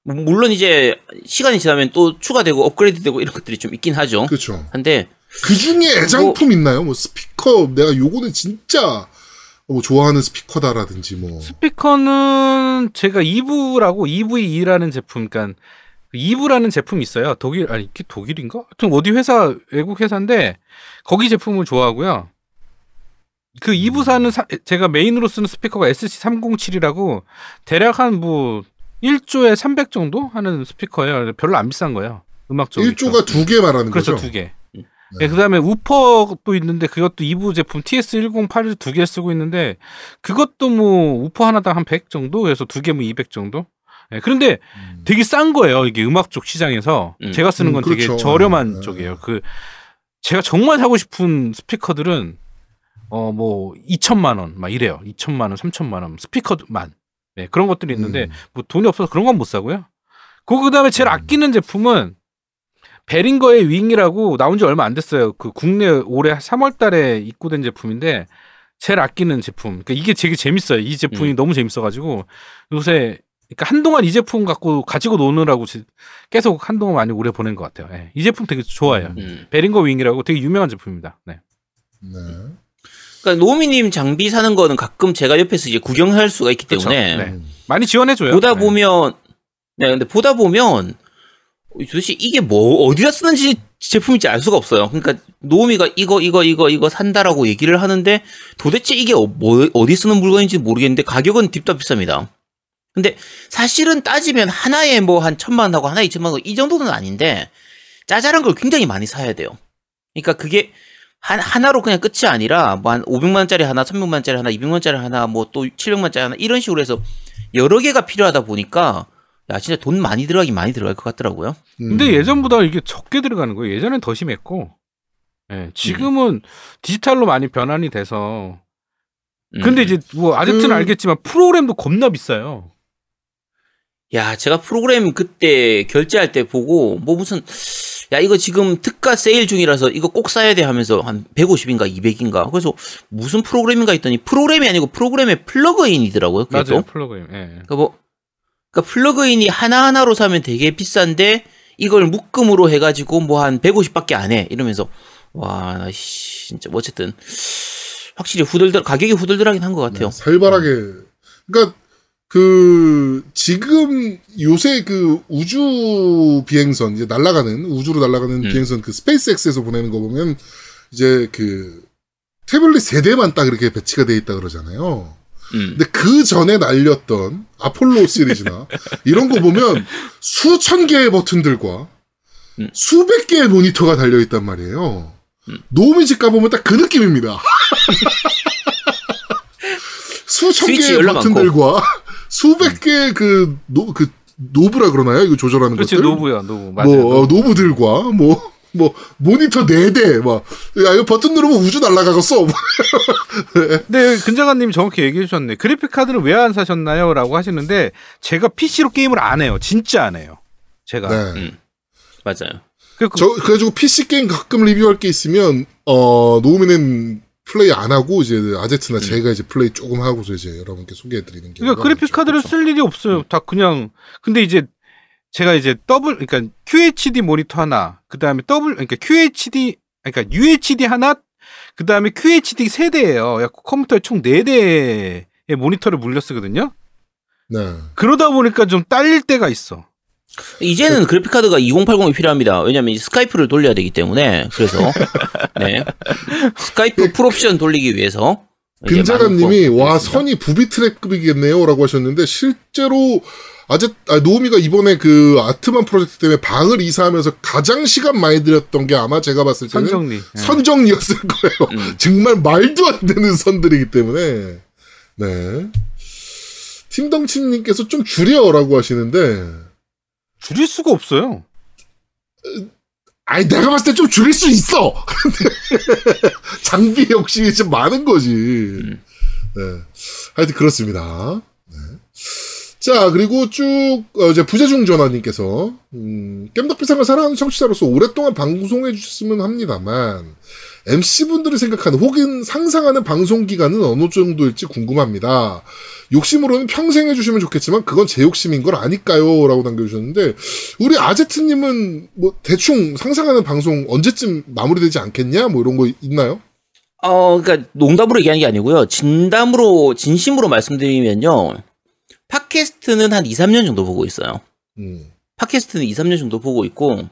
뭐 물론 이제 시간이 지나면 또 추가되고 업그레이드되고 이런 것들이 좀 있긴 하죠. 그렇죠. 한데 그 중에 애장품 있나요? 뭐 스피커 내가 요거는 진짜 뭐 좋아하는 스피커다라든지 뭐. 스피커는 제가 이브라고 EVE라는 제품, 그러니까 이브라는 제품이 있어요. 독일 아니 이게 독일인가? 하여튼 어디 회사 외국 회사인데 거기 제품을 좋아하고요. 그 이브사는 사- 제가 메인으로 쓰는 스피커가 SC307이라고 대략 한 뭐 1조에 300 정도 하는 스피커예요. 별로 안 비싼 거예요. 음악 쪽. 1조가 두 개 말하는 그렇죠, 거죠. 두 개. 네, 그다음에 우퍼도 있는데 그것도 2부 제품 TS108을 두개 쓰고 있는데 그것도 뭐 우퍼 하나당 한 100 정도 그래서 두 개 뭐 200 정도. 네, 그런데 되게 싼 거예요. 이게 음악 쪽 시장에서 음. 제가 쓰는 건 음, 되게 그렇죠. 저렴한 네. 쪽이에요. 그 제가 정말 사고 싶은 스피커들은 어 뭐 2천만 원 막 이래요. 2천만 원, 3천만 원 스피커만. 네, 그런 것들이 있는데 음. 뭐 돈이 없어서 그런 건 못 사고요. 그 그다음에 제일 음. 아끼는 제품은 베링거의 윙이라고 나온 지 얼마 안 됐어요. 그 국내 올해 3월 달에 입고된 제품인데 제일 아끼는 제품. 그러니까 이게 되게 재밌어요. 이 제품이 음. 너무 재밌어 가지고 요새 그러니까 한동안 이 제품 갖고 가지고 노느라고 지- 계속 한동안 많이 오래 보낸 것 같아요. 예. 이 제품 되게 좋아요. 음. 베링거 윙이라고 되게 유명한 제품입니다. 네. 네. 그러니까 노미님 장비 사는 거는 가끔 제가 옆에서 이제 구경할 수가 있기 그렇죠. 때문에 네. 많이 지원해 줘요. 보다 보면 네 근데 보다 보면 도대체 이게 뭐 어디다 쓰는지 제품인지 알 수가 없어요. 그러니까 노미가 이거 이거 이거 이거 산다라고 얘기를 하는데 도대체 이게 어, 뭐 어디 쓰는 물건인지 모르겠는데 가격은 딥다 비쌉니다. 근데 사실은 따지면 하나에 뭐 한 천만 원하고 하나에 이천만 원이 정도는 아닌데 짜잘한 걸 굉장히 많이 사야 돼요. 그러니까 그게 한, 하나로 그냥 끝이 아니라 뭐 한 500만 원짜리 하나, 300만 원짜리 하나, 200만 원짜리 하나, 뭐 또 700만 원짜리 하나 이런 식으로 해서 여러 개가 필요하다 보니까 야 진짜 돈 많이 들어가긴 많이 들어갈 것 같더라고요. 음. 근데 예전보다 이게 적게 들어가는 거예요. 예전엔 더 심했고. 예, 지금은 디지털로 많이 변환이 돼서. 음. 근데 이제 뭐 아제트는 그- 알겠지만 프로그램도 겁나 비싸요. 야 제가 프로그램 그때 결제할 때 보고 뭐 무슨 야 이거 지금 특가 세일 중이라서 이거 꼭 사야 돼 하면서 한 150인가 200인가 그래서 무슨 프로그램인가 했더니 프로그램이 아니고 프로그램의 플러그인이더라고요. 그게 또. 맞아요. 플러그인. 예. 그러니까 뭐 그러니까 플러그인이 하나하나로 사면 되게 비싼데 이걸 묶음으로 해가지고 뭐 한 150밖에 안 해 이러면서 와나 씨, 진짜 뭐 어쨌든 확실히 후덜덜 가격이 후덜덜하긴 한 것 같아요. 네, 살벌하게. 그러니까 그 지금 요새 그 우주 비행선 이제 날아가는 우주로 날아가는 음. 비행선 그 스페이스X에서 보내는 거 보면 이제 그 태블릿 세 대만 딱 이렇게 배치가 돼 있다 그러잖아요. 음. 근데 그 전에 날렸던 아폴로 시리즈나 이런 거 보면 수천 개의 버튼들과 음. 수백 개의 모니터가 달려 있단 말이에요. 음. 노미 집 가보면 딱 그 느낌입니다. 수천 개의 버튼들과 수백 개의 그, 노, 그, 노브라 그러나요? 이거 조절하는 그렇지 것들? 노브야 노브. 맞아요. 뭐, 어, 노브. 노브들과, 뭐, 뭐, 모니터 4대, 막, 야, 이거 버튼 누르면 우주 날아가겠어. 네, 근자관님이 정확히 얘기해 주셨네. 그래픽 카드는 왜안 사셨나요?라고 하시는데 제가 PC로 게임을 안 해요. 진짜 안 해요. 제가. 네. 음. 맞아요. 그, 저, 그래가지고 PC 게임 가끔 리뷰할 게 있으면, 어, 노우미는 플레이 안 하고 이제 아제트나 제가 이제 플레이 조금 하고서 이제 여러분께 소개해 드리는 게. 그러니까 그래픽 카드를 쓸 일이 없어요. 다 그냥 근데 이제 제가 이제 더블 그러니까 QHD 모니터 하나 그다음에 더블 그러니까 QHD 그러니까 UHD 하나 그다음에 QHD 세 대예요. 약 컴퓨터에 총 네 대의 모니터를 물려 쓰거든요. 네. 그러다 보니까 좀 딸릴 때가 있어. 이제는 그래픽 카드가 2080이 필요합니다. 왜냐면 이 스카이프를 돌려야 되기 때문에 그래서 네 스카이프 풀옵션 돌리기 위해서 거 와. 선이 부비트랩급이겠네요라고 하셨는데 실제로 아제 아, 노우미가 이번에 그 아트만 프로젝트 때문에 방을 이사하면서 가장 시간 많이 들였던 게 아마 제가 봤을 때는 선정리. 예. 선정리였을 거예요. 음. 정말 말도 안 되는 선들이기 때문에 네. 팀덩치님께서 좀 줄여라고 하시는데 줄일 수가 없어요. 아니 내가 봤을 때 좀 줄일 수 있어. 장비 역시 좀 많은 거지. 네. 하여튼 그렇습니다. 네. 자 그리고 쭉 어, 이제 부재중 전화님께서 음, 겜덕비상을 사랑하는 청취자로서 오랫동안 방송해 주셨으면 합니다만 MC 분들이 생각하는 혹은 상상하는 방송 기간은 어느 정도일지 궁금합니다. 욕심으로는 평생 해주시면 좋겠지만 그건 제 욕심인 걸 아니까요?라고 남겨주셨는데 우리 아제트님은 뭐 대충 상상하는 방송 언제쯤 마무리되지 않겠냐 뭐 이런 거 있나요? 어, 그러니까 농담으로 얘기하는 게 아니고요. 진담으로 진심으로 말씀드리면요. 팟캐스트는 한 2, 3년 정도 보고 있어요. 음, 팟캐스트는 2, 3년 정도 보고 있고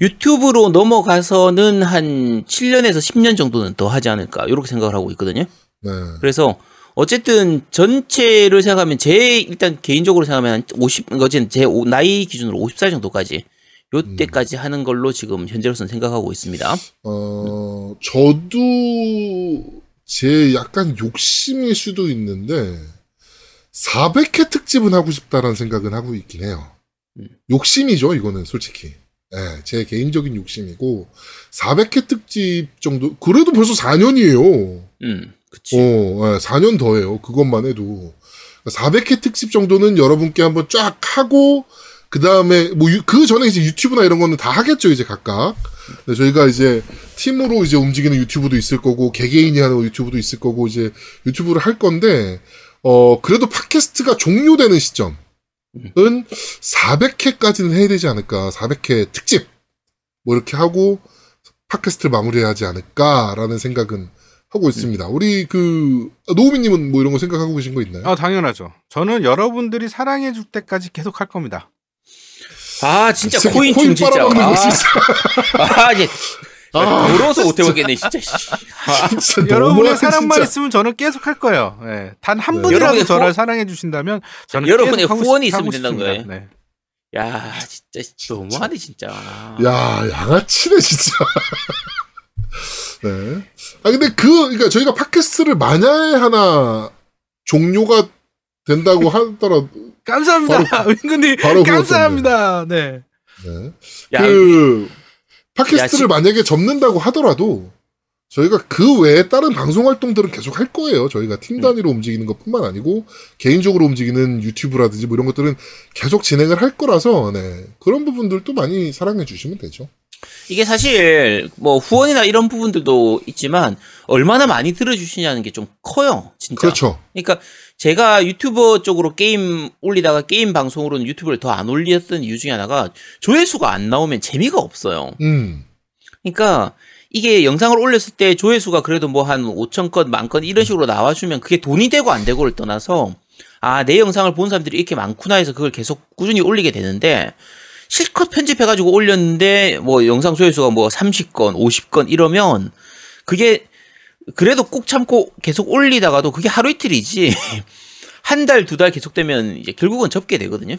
유튜브로 넘어가서는 한 7년에서 10년 정도는 더 하지 않을까 이렇게 생각을 하고 있거든요. 네. 그래서 어쨌든 전체를 생각하면 제 일단 개인적으로 생각하면 한 50, 어쨌든 제 오- 나이 기준으로 50살 정도까지 요때까지 하는 걸로 지금 현재로서는 생각하고 있습니다. 어, 저도 제 약간 욕심일 수도 있는데 400회 특집은 하고 싶다라는 생각은 하고 있긴 해요. 음. 욕심이죠, 이거는 솔직히. 예, 제 개인적인 욕심이고 400회 특집 정도 그래도 벌써 4년이에요. 음, 그치. 어, 예, 4년 더해요. 그것만 해도. 400회 특집 정도는 여러분께 한번 쫙 하고, 그 다음에, 뭐, 그 전에 이제 유튜브나 이런 거는 다 하겠죠, 이제 각각. 근데 저희가 이제 팀으로 이제 움직이는 유튜브도 있을 거고, 개개인이 하는 유튜브도 있을 거고, 이제 유튜브를 할 건데, 어, 그래도 팟캐스트가 종료되는 시점 은 400회까지는 해야 되지 않을까. 400회 특집. 뭐 이렇게 하고, 팟캐스트를 마무리해야 하지 않을까라는 생각은 하고 있습니다. 우리 그 노우미님은 뭐 이런 거 생각하고 계신 거 있나요? 아 당연하죠. 저는 여러분들이 사랑해 줄 때까지 계속 할 겁니다. 아, 진짜 새끼 코인충 진짜. 빨아먹는 아, 거 진짜, 아, 이제 더러워서 못 해보겠네, 진짜. 씨. 아, 진짜 여러분의 사랑만 진짜. 있으면 저는 계속 할 거예요. 예. 단한 네. 분이라도 여러분의 저를 사랑해 주신다면 저는 여러분의 후원이 있으면 된다는 싶습니다. 네. 야, 진짜 너무하네, 진짜. 야 양아치네 진짜. 네. 아 근데 그 그러니까 저희가 팟캐스트를 만약에 하나 종료가 된다고 하더라도 감사합니다. 은근히 바로 감사합니다. 네. 네. 야, 그 팟캐스트를 야, 지- 만약에 접는다고 하더라도 저희가 그 외에 다른 방송 활동들은 계속 할 거예요. 저희가 팀 단위로 움직이는 것뿐만 아니고 개인적으로 움직이는 유튜브라든지 뭐 이런 것들은 계속 진행을 할 거라서 네. 그런 부분들도 많이 사랑해 주시면 되죠. 이게 사실 뭐 후원이나 이런 부분들도 있지만 얼마나 많이 들어주시냐는 게 좀 커요, 진짜. 그렇죠. 그러니까 제가 유튜버 쪽으로 게임 올리다가 게임 방송으로는 유튜브를 더 안 올렸던 이유 중에 하나가 조회수가 안 나오면 재미가 없어요. 음. 그러니까 이게 영상을 올렸을 때 조회수가 그래도 뭐 한 5천 건, 만 건 이런 식으로 나와주면 그게 돈이 되고 안 되고를 떠나서 아, 내 영상을 본 사람들이 이렇게 많구나 해서 그걸 계속 꾸준히 올리게 되는데 실컷 편집해가지고 올렸는데 뭐 영상 조회수가 뭐 30건, 50건 이러면 그게 그래도 꾹 참고 계속 올리다가도 그게 하루 이틀이지 한 달, 두 달 계속되면 이제 결국은 접게 되거든요.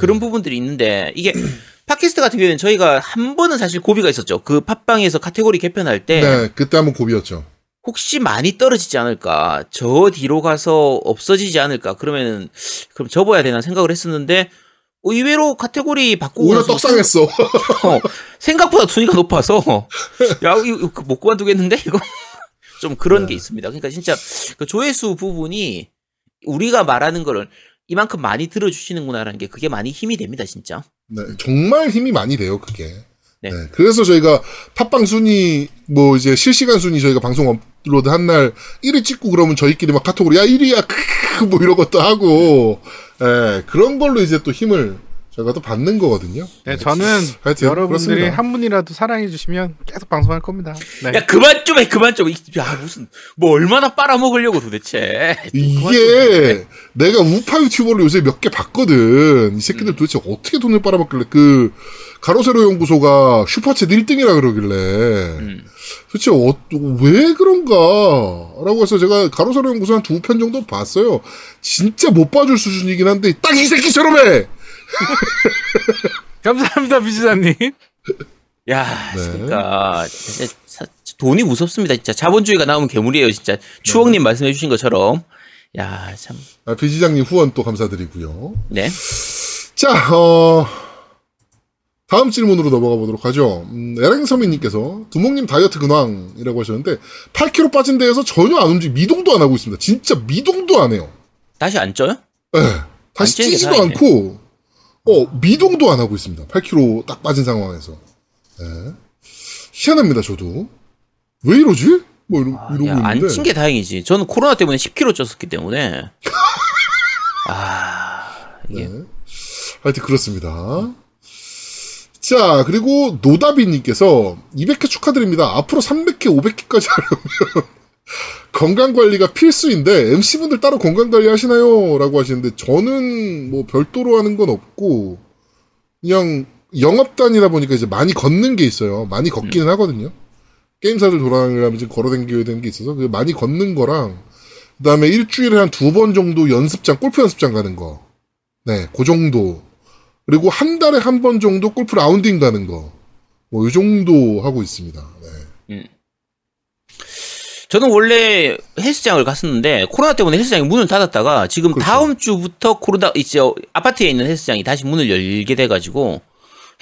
그런 부분들이 있는데 이게 팟캐스트 같은 경우에는 저희가 한 번은 사실 고비가 있었죠. 그 팟빵에서 카테고리 개편할 때 네, 그때 한번 고비였죠. 혹시 많이 떨어지지 않을까, 저 뒤로 가서 없어지지 않을까, 그러면은 그럼 접어야 되나 생각을 했었는데 어, 의외로 카테고리 바꾸고 오히려 나서 떡상했어. 어, 생각보다 순위가 높아서 야 이거, 이거 못 그만두겠는데 이거 좀 그런 네. 게 있습니다. 그러니까 진짜 그 조회수 부분이 우리가 말하는 거를 이만큼 많이 들어주시는구나라는 게 그게 많이 힘이 됩니다, 진짜. 네, 정말 힘이 많이 돼요, 그게. 네. 네. 그래서 저희가 팟빵 순위, 뭐 이제 실시간 순위 저희가 방송 업- 업로드 한 날 1위 찍고 그러면 저희끼리 막 카톡으로 야 1위야 크크 뭐 이런 것도 하고 예, 그런 걸로 이제 또 힘을 저희가 또 받는 거거든요. 네, 저는 하여튼 여러분들이 그렇습니다. 한 분이라도 사랑해 주시면 계속 방송할 겁니다. 네. 야 그만 좀 해 그만 좀. 이- 야 무슨 뭐 얼마나 빨아먹으려고 도대체. 이게 내가 우파 유튜버를 요새 몇 개 봤거든. 이 새끼들 음. 도대체 어떻게 돈을 빨아먹길래 그 가로세로 연구소가 슈퍼챗 1등이라 그러길래 음. 도대체 어, 왜 그런가라고 해서 제가 가로세로 연구소 한 두 편 정도 봤어요. 진짜 못 봐줄 수준이긴 한데 딱 이 새끼처럼 해. 감사합니다, 비지사님. 야, 네. 진짜 사- 돈이 무섭습니다. 진짜 자본주의가 나오면 괴물이에요. 진짜 추억님 말씀해 주신 것처럼. 야, 참. 아, 비지장님 후원 또 감사드리고요. 네. 자, 어, 다음 질문으로 넘어가 보도록 하죠. 음, 에랭서민님께서 두목님 다이어트 근황이라고 하셨는데 8kg 빠진 데에서 전혀 안 움직, 미동도 안 하고 있습니다. 진짜 미동도 안 해요. 다시 안 쪄요? 예, 다시 게 찌지도. 않고, 어, 미동도 안 하고 있습니다. 8kg 딱 빠진 상황에서. 예. 희한합니다, 저도. 왜 이러지? 뭐 이러, 아, 이러고 야, 있는데. 안 찐 게 다행이지. 저는 코로나 때문에 10kg 쪘었기 때문에. 아, 이게. 네. 하여튼 그렇습니다. 자, 그리고 노다비님께서 200회 축하드립니다. 앞으로 300회, 500회까지 하려면 건강관리가 필수인데 MC분들 따로 건강관리 하시나요? 라고 하시는데 저는 뭐 별도로 하는 건 없고 그냥 영업단이다 보니까 이제 많이 걷는 게 있어요. 많이 걷기는 하거든요. 게임사들 돌아다니려면 지금 걸어다녀야 되는 게 있어서 그 많이 걷는 거랑 그 다음에 일주일에 한 두 번 정도 연습장 골프 연습장 가는 거. 네, 그 정도. 그리고 한 달에 한 번 정도 골프 라운딩 가는 거. 뭐, 이 정도 하고 있습니다. 네. 저는 원래 헬스장을 갔었는데 코로나 때문에 헬스장이 문을 닫았다가 지금 그렇죠. 다음 주부터 코로나 이제 아파트에 있는 헬스장이 다시 문을 열게 돼가지고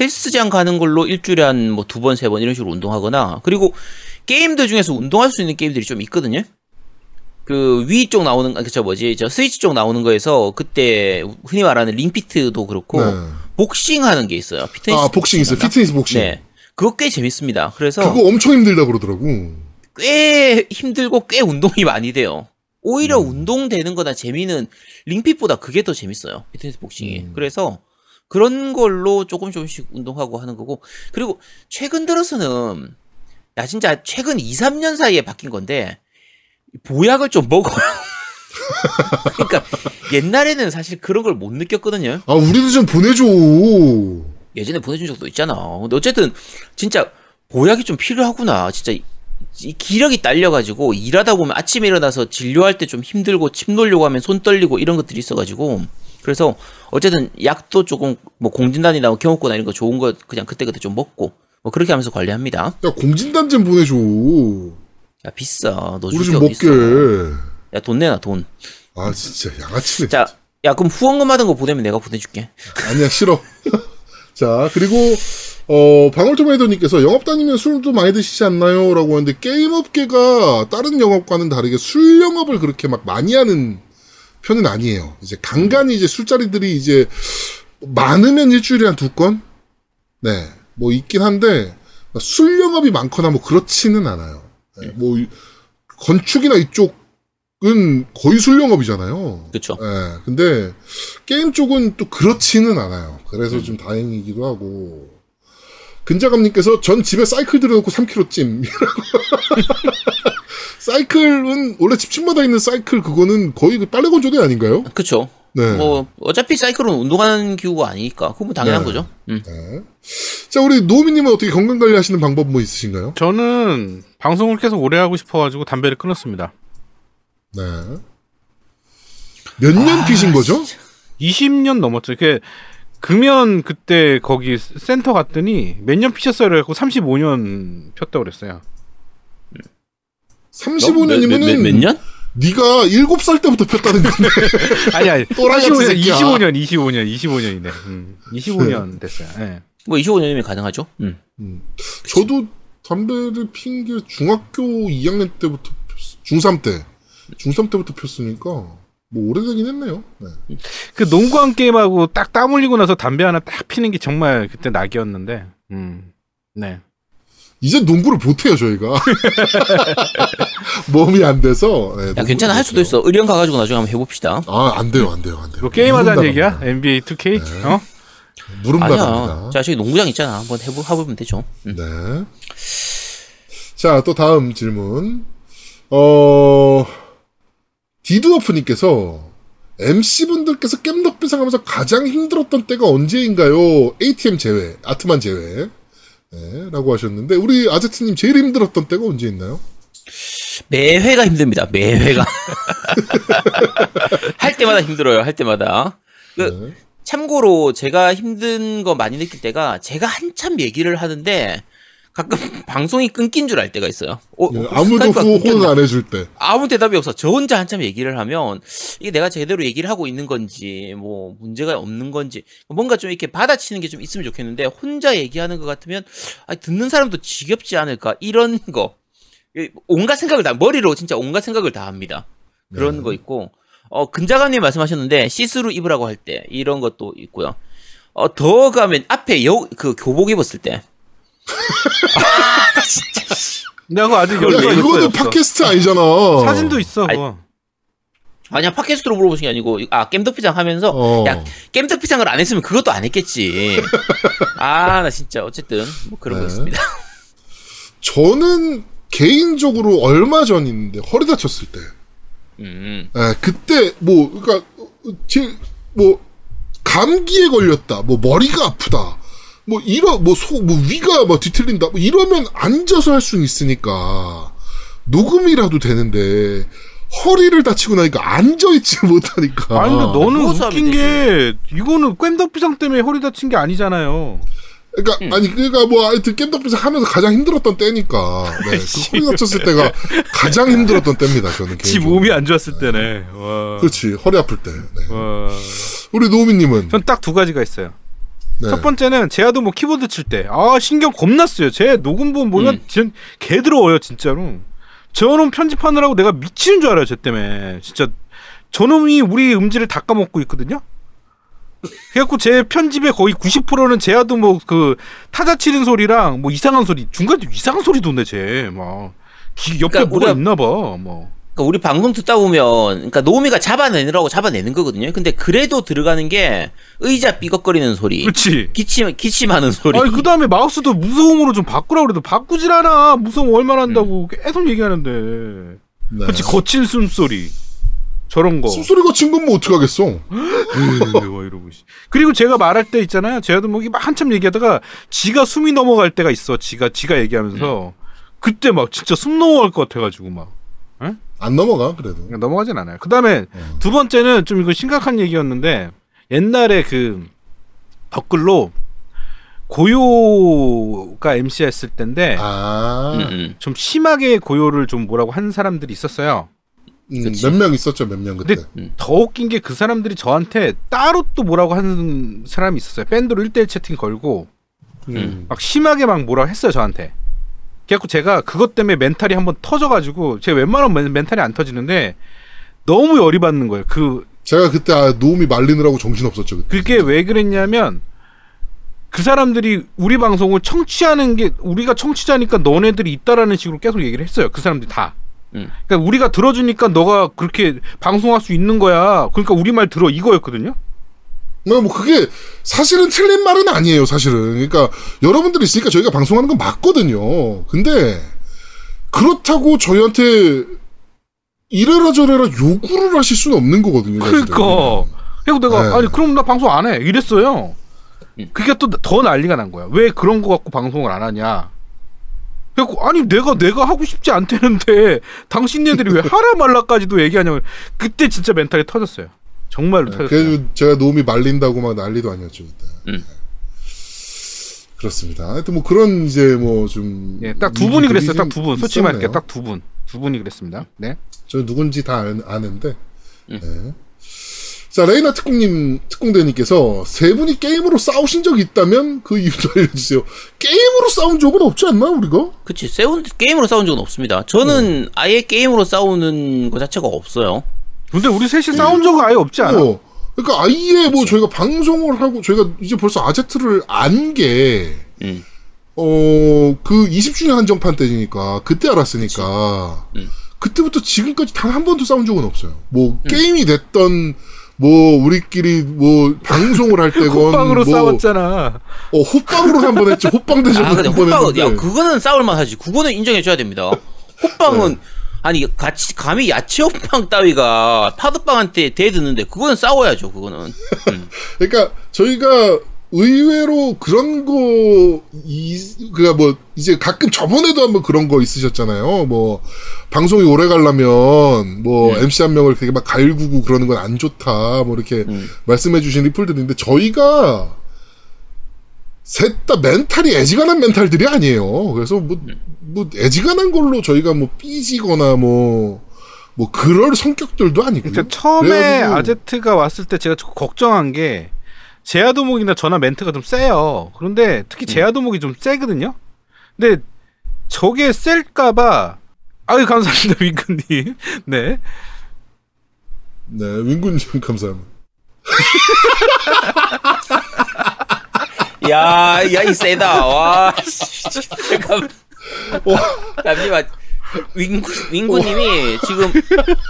헬스장 가는 걸로 일주일에 한 뭐 두 번 세 번 이런 식으로 운동하거나 그리고 게임들 중에서 운동할 수 있는 게임들이 좀 있거든요. 그 위 쪽 나오는 아, 그저 뭐지 저 스위치 쪽 나오는 거에서 그때 흔히 말하는 링피트도 그렇고 네. 복싱 하는 게 있어요. 피트니스 아, 복싱 있어요. 피트니스 복싱. 네. 그거 꽤 재밌습니다. 그래서 그거 엄청 힘들다 그러더라고. 꽤 힘들고 꽤 운동이 많이 돼요. 오히려 음. 운동되는 거나 재미는 링핏보다 그게 더 재밌어요. 피트니스 복싱이. 음. 그래서 그런 걸로 조금 조금씩 운동하고 하는 거고. 그리고 최근 들어서는 야 진짜 최근 2, 3년 사이에 바뀐 건데 보약을 좀 먹어요. 그러니까 옛날에는 사실 그런 걸 못 느꼈거든요. 아, 우리도 좀 보내줘. 예전에 보내준 적도 있잖아. 근데 어쨌든 진짜 보약이 좀 필요하구나. 진짜 이- 기력이 딸려가지고 일하다 보면 아침에 일어나서 진료할 때 좀 힘들고 침 놓으려고 하면 손 떨리고 이런 것들이 있어가지고 그래서 어쨌든 약도 조금 뭐 공진단이나 뭐 경호권 이런 거 좋은 거 그냥 그때그때 좀 먹고 뭐 그렇게 하면서 관리합니다. 야, 공진단 좀 보내줘. 야 비싸. 너 우리 좀 먹게. 야돈 내놔 돈. 아, 진짜 양아치네. 자, 야 그럼 후원금 받은 거 보내면 내가 보내줄게. 아니야, 싫어. 자, 그리고, 어, 방울토마토님께서 영업 다니면 술도 많이 드시지 않나요? 라고 하는데, 게임 업계가 다른 영업과는 다르게 술 영업을 그렇게 막 많이 하는 편은 아니에요. 이제 간간히 이제 술자리들이 이제 많으면 일주일에 한 두 건? 네. 뭐 있긴 한데, 술 영업이 많거나 뭐 그렇지는 않아요. 네, 뭐, 이- 건축이나 이쪽 은 거의 술 영업이잖아요. 그쵸? 예, 근데 게임 쪽은 또 그렇지는 않아요. 그래서 좀 다행이기도 하고. 근자감님께서 전 집에 사이클 들여놓고 3kg 찜. 사이클은 원래 집집마다 있는 사이클 그거는 거의 그 빨래 건조대 아닌가요? 그쵸? 네. 뭐 어차피 사이클은 운동하는 기구가 아니니까 그건 뭐 당연한 네. 거죠. 음. 네. 자, 우리 노우미님은 어떻게 건강 관리하시는 방법 뭐 있으신가요? 저는 방송을 계속 오래 하고 싶어가지고 담배를 끊었습니다. 네. 몇년 피신 거죠? 20년 넘었죠. 그 금연 그때 거기 센터 갔더니 몇 년 피셨어요? 그래갖고 35년 폈다고 그랬어요. 35년이면은 몇, 몇, 몇 년? 네가 7살 때부터 폈다는 건데. 아니 아니 또라이 같은 25년 새끼야. 25년 25년 25년이네. 음, 25년 됐어요. 예. 뭐 25년이면 가능하죠. 음. 음. 저도 담배를 핀 게 중학교 2학년 때부터 폈, 중3 때. 중3 때부터 폈으니까, 뭐, 오래되긴 했네요. 네. 그 농구한 게임하고 딱 땀 흘리고 나서 담배 하나 딱 피는 게 정말 그때 낙이었는데. 음. 네. 이제 농구를 못해요 저희가 몸이 안 돼서. 네, 야 괜찮아 할 수도. 있어. 의령 가가지고 나중에 한번 해봅시다. 아 안 돼요 안 돼요 안 돼요. 이거 게임하자는 얘기야? NBA 2K? 어? 무릎 아니야. 자 저기 농구장 있잖아. 한번 해보 해보면 되죠. 음. 네. 자, 또 다음 질문. 어, 디드워프님께서 MC분들께서 겜덕비상 하면서 가장 힘들었던 때가 언제인가요? ATM 제외, 아트만 제외. 네, 라고 하셨는데, 우리 아제트님 제일 힘들었던 때가 언제 있나요? 매회가 힘듭니다. 매회가 할 때마다 힘들어요. 할 때마다. 그 네. 참고로 제가 힘든 거 많이 느낄 때가 제가 한참 얘기를 하는데 가끔 방송이 끊긴 줄 알 때가 있어요. 어, 네, 아무도 후원? 안 해줄 때. 아무 대답이 없어. 저 혼자 한참 얘기를 하면 이게 내가 제대로 얘기를 하고 있는 건지 뭐 문제가 없는 건지 뭔가 좀 이렇게 받아치는 게 좀 있으면 좋겠는데 혼자 얘기하는 것 같으면 아, 듣는 사람도 지겹지 않을까 이런 거 이, 온갖 생각을 다 머리로 진짜 온갖 생각을 다 합니다. 그런 네. 거 있고 어 근자감님 말씀하셨는데 시스루 입으라고 할 때 이런 것도 있고요. 어 더 가면 앞에 여 그 교복 입었을 때 내가 그거 아직 야, 열려 있어요. 그거는 없어. 팟캐스트 아니잖아. 사진도 있어. 그거. 아니야 팟캐스트로 물어보신 게 아니고 아 겜덕비상 하면서 어. 야 겜덕비상을 안 했으면 그것도 안 했겠지. 아 나 진짜 어쨌든 뭐 그런 거 네. 있습니다. 저는 개인적으로 얼마 전인데 허리 다쳤을 때. 음. 예, 그때 뭐 그러니까 제 뭐 감기에 걸렸다, 뭐 머리가 아프다, 뭐 이러 뭐소뭐 위가 뭐 뒤틀린다, 뭐 이러면 앉아서 할 수는 있으니까 녹음이라도 되는데 허리를 다치고 나니까 앉아 있지 못하니까. 아니 근데 너는 누워서 웃긴 게 이거는 깸덕비상 때문에 허리 다친 게 아니잖아요. 그러니까 음. 아니 그러니까 뭐 하여튼 겜덕비상 하면서 가장 힘들었던 때니까 네, 그 허리 다쳤을 때가 가장 힘들었던 때입니다. 저는 지. 몸이 안 좋았을 때네. 와. 그렇지 허리 아플 때. 네. 와. 우리 노미님은 전 딱 두 가지가 있어요. 네. 첫 번째는 제아도 뭐 키보드 칠 때, 아 신경 겁나 쓰요. 제 녹음 보면 음. 진 개들어워요 진짜로. 저놈 편집하느라고 내가 미치는 줄 알아요, 쟤 때문에. 진짜 저놈이 우리 음질을 다 까먹고 있거든요. 그래갖고 제 편집의 거의 90%는 제아도 뭐 그 타자 치는 소리랑 뭐 이상한 소리 중간에 이상한 소리 도네 쟤막 옆에 그러니까 뭐가 우리가- 있나 봐 뭐 그러니까 우리 방송 듣다 보면 그러니까 노미가 잡아내느라고 잡아내는 거거든요. 근데 그래도 들어가는 게 의자 삐걱거리는 소리, 그렇지. 기침 기침하는 소리. 아니 그 다음에 마우스도 무서움으로 좀 바꾸라 그래도 바꾸질 않아 무서움 얼마나 한다고 계속 얘기하는데. 네. 그렇지 거친 숨소리. 저런 거. 숨소리 거친 건 뭐 어떡하겠어. 뭐 이러고 씨. 그리고 제가 말할 때 있잖아요. 제가 뭐막 한참 얘기하다가 지가 숨이 넘어갈 때가 있어. 지가 지가 얘기하면서. 그때 막 진짜 숨 넘어갈 것 같아가지고 막 안 넘어가 그래도. 그냥 넘어가진 않아요 그 다음에 어. 두 번째는 좀 이거 심각한 얘기였는데 옛날에 그 댓글로 고요가 MC 했을 때인데 아, 음, 음. 좀 심하게 고요를 좀 뭐라고 한 사람들이 있었어요. 음, 그치. 몇명 있었죠, 몇 명 그때. 근데 더 웃긴 게 그 사람들이 저한테 따로 또 뭐라고 하는 사람이 있었어요. 밴드로 1대1 채팅 걸고 음. 막 심하게 막 뭐라고 했어요, 저한테. 그래갖고 제가 그것 때문에 멘탈이 한번 터져가지고 제가 웬만하면 멘- 멘탈이 안 터지는데 너무 열이 받는 거예요. 그 제가 그때 아, 노움이 말리느라고 정신 없었죠. 그때. 그게 왜 그랬냐면 그 사람들이 우리 방송을 청취하는 게 우리가 청취자니까 너네들이 있다라는 식으로 계속 얘기를 했어요. 그 사람들이 다. 음. 그러니까 우리가 들어주니까 너가 그렇게 방송할 수 있는 거야. 그러니까 우리 말 들어 이거였거든요. 뭐, 뭐 그게 사실은 틀린 말은 아니에요, 사실은. 그러니까 여러분들이 있으니까 저희가 방송하는 건 맞거든요. 근데 그렇다고 저희한테 이래라 저래라 요구를 하실 수는 없는 거거든요. 사실은. 그러니까. 그리고 내가 네. 아니 그럼 나 방송 안 해. 이랬어요. 음. 그게 또 더 난리가 난 거야. 왜 그런 거 갖고 방송을 안 하냐. 그래갖고 아니 내가 내가 하고 싶지 않다는데 당신네들이 왜 하라 말라까지도 얘기하냐고 그때 진짜 멘탈이 터졌어요. 정말로 네, 터졌어요. 그래도 제가 노움이 말린다고 막 난리도 아니었죠, 그때. 음. 그렇습니다. 하여튼 뭐 그런 이제 뭐 좀. 예, 딱 두 분이 그랬어요. 딱 두 분. 솔직히 말할게 딱두 분. 두 분이 그랬습니다. 네. 저 누군지 다 아는, 아는데. 음. 네. 자, 레이나 특공님, 특공대님께서 세 분이 게임으로 싸우신 적이 있다면 그 이유도 알려주세요. 게임으로 싸운 적은 없지 않나, 우리가? 그치 세운 게임으로 싸운 적은 없습니다. 저는 아예 게임으로 싸우는 거 자체가 없어요. 근데 우리 셋이 싸운 적은 아예 없지 않아? 어. 그러니까 아예 뭐 저희가 방송을 하고 저희가 이제 벌써 아제트를 안 게, 음. 어, 그 20주년 한정판 때니까, 그때 알았으니까, 음. 그때부터 지금까지 단 한 번도 싸운 적은 없어요. 뭐, 음. 게임이 됐던, 뭐, 우리끼리 뭐, 방송을 할 때건, 호빵으로 뭐, 싸웠잖아. 어, 호빵으로 한 번 했지, 호빵 대전 아 한번 했는데. 야 그거는 싸울 만 하지. 그거는 인정해 줘야 됩니다. 호빵은 아니 같이 감히 야채 호빵 따위가 파도빵한테 대드는데 그거는 싸워야죠. 그거는. 음. 그러니까 저희가 의외로 그런 거, 이, 그니까 뭐, 이제 가끔 저번에도 한번 그런 거 있으셨잖아요. 뭐, 방송이 오래 가려면, 뭐, 네. MC 한 명을 되게 막 갈구고 그러는 건 안 좋다. 뭐, 이렇게 음. 말씀해 주신 리플들인데, 저희가, 셋 다 멘탈이 애지간한 멘탈들이 아니에요. 그래서 뭐, 뭐, 애지간한 걸로 저희가 뭐, 삐지거나 뭐, 뭐, 그럴 성격들도 아니고요. 그러니까 처음에 그래가지고- 아제트가 왔을 때 제가 조금 걱정한 게 제아도목이나 전화 멘트가 좀 세요. 그런데 특히 제아도목이 좀 세거든요. 근데 저게 셀까봐 아유 감사합니다 윙크님. 네. 네, 윙군님 감사합니다. 야, 야, 이 세다. 와, 씨, 잠깐. 잠시만. 윙구, 윙구님이 지금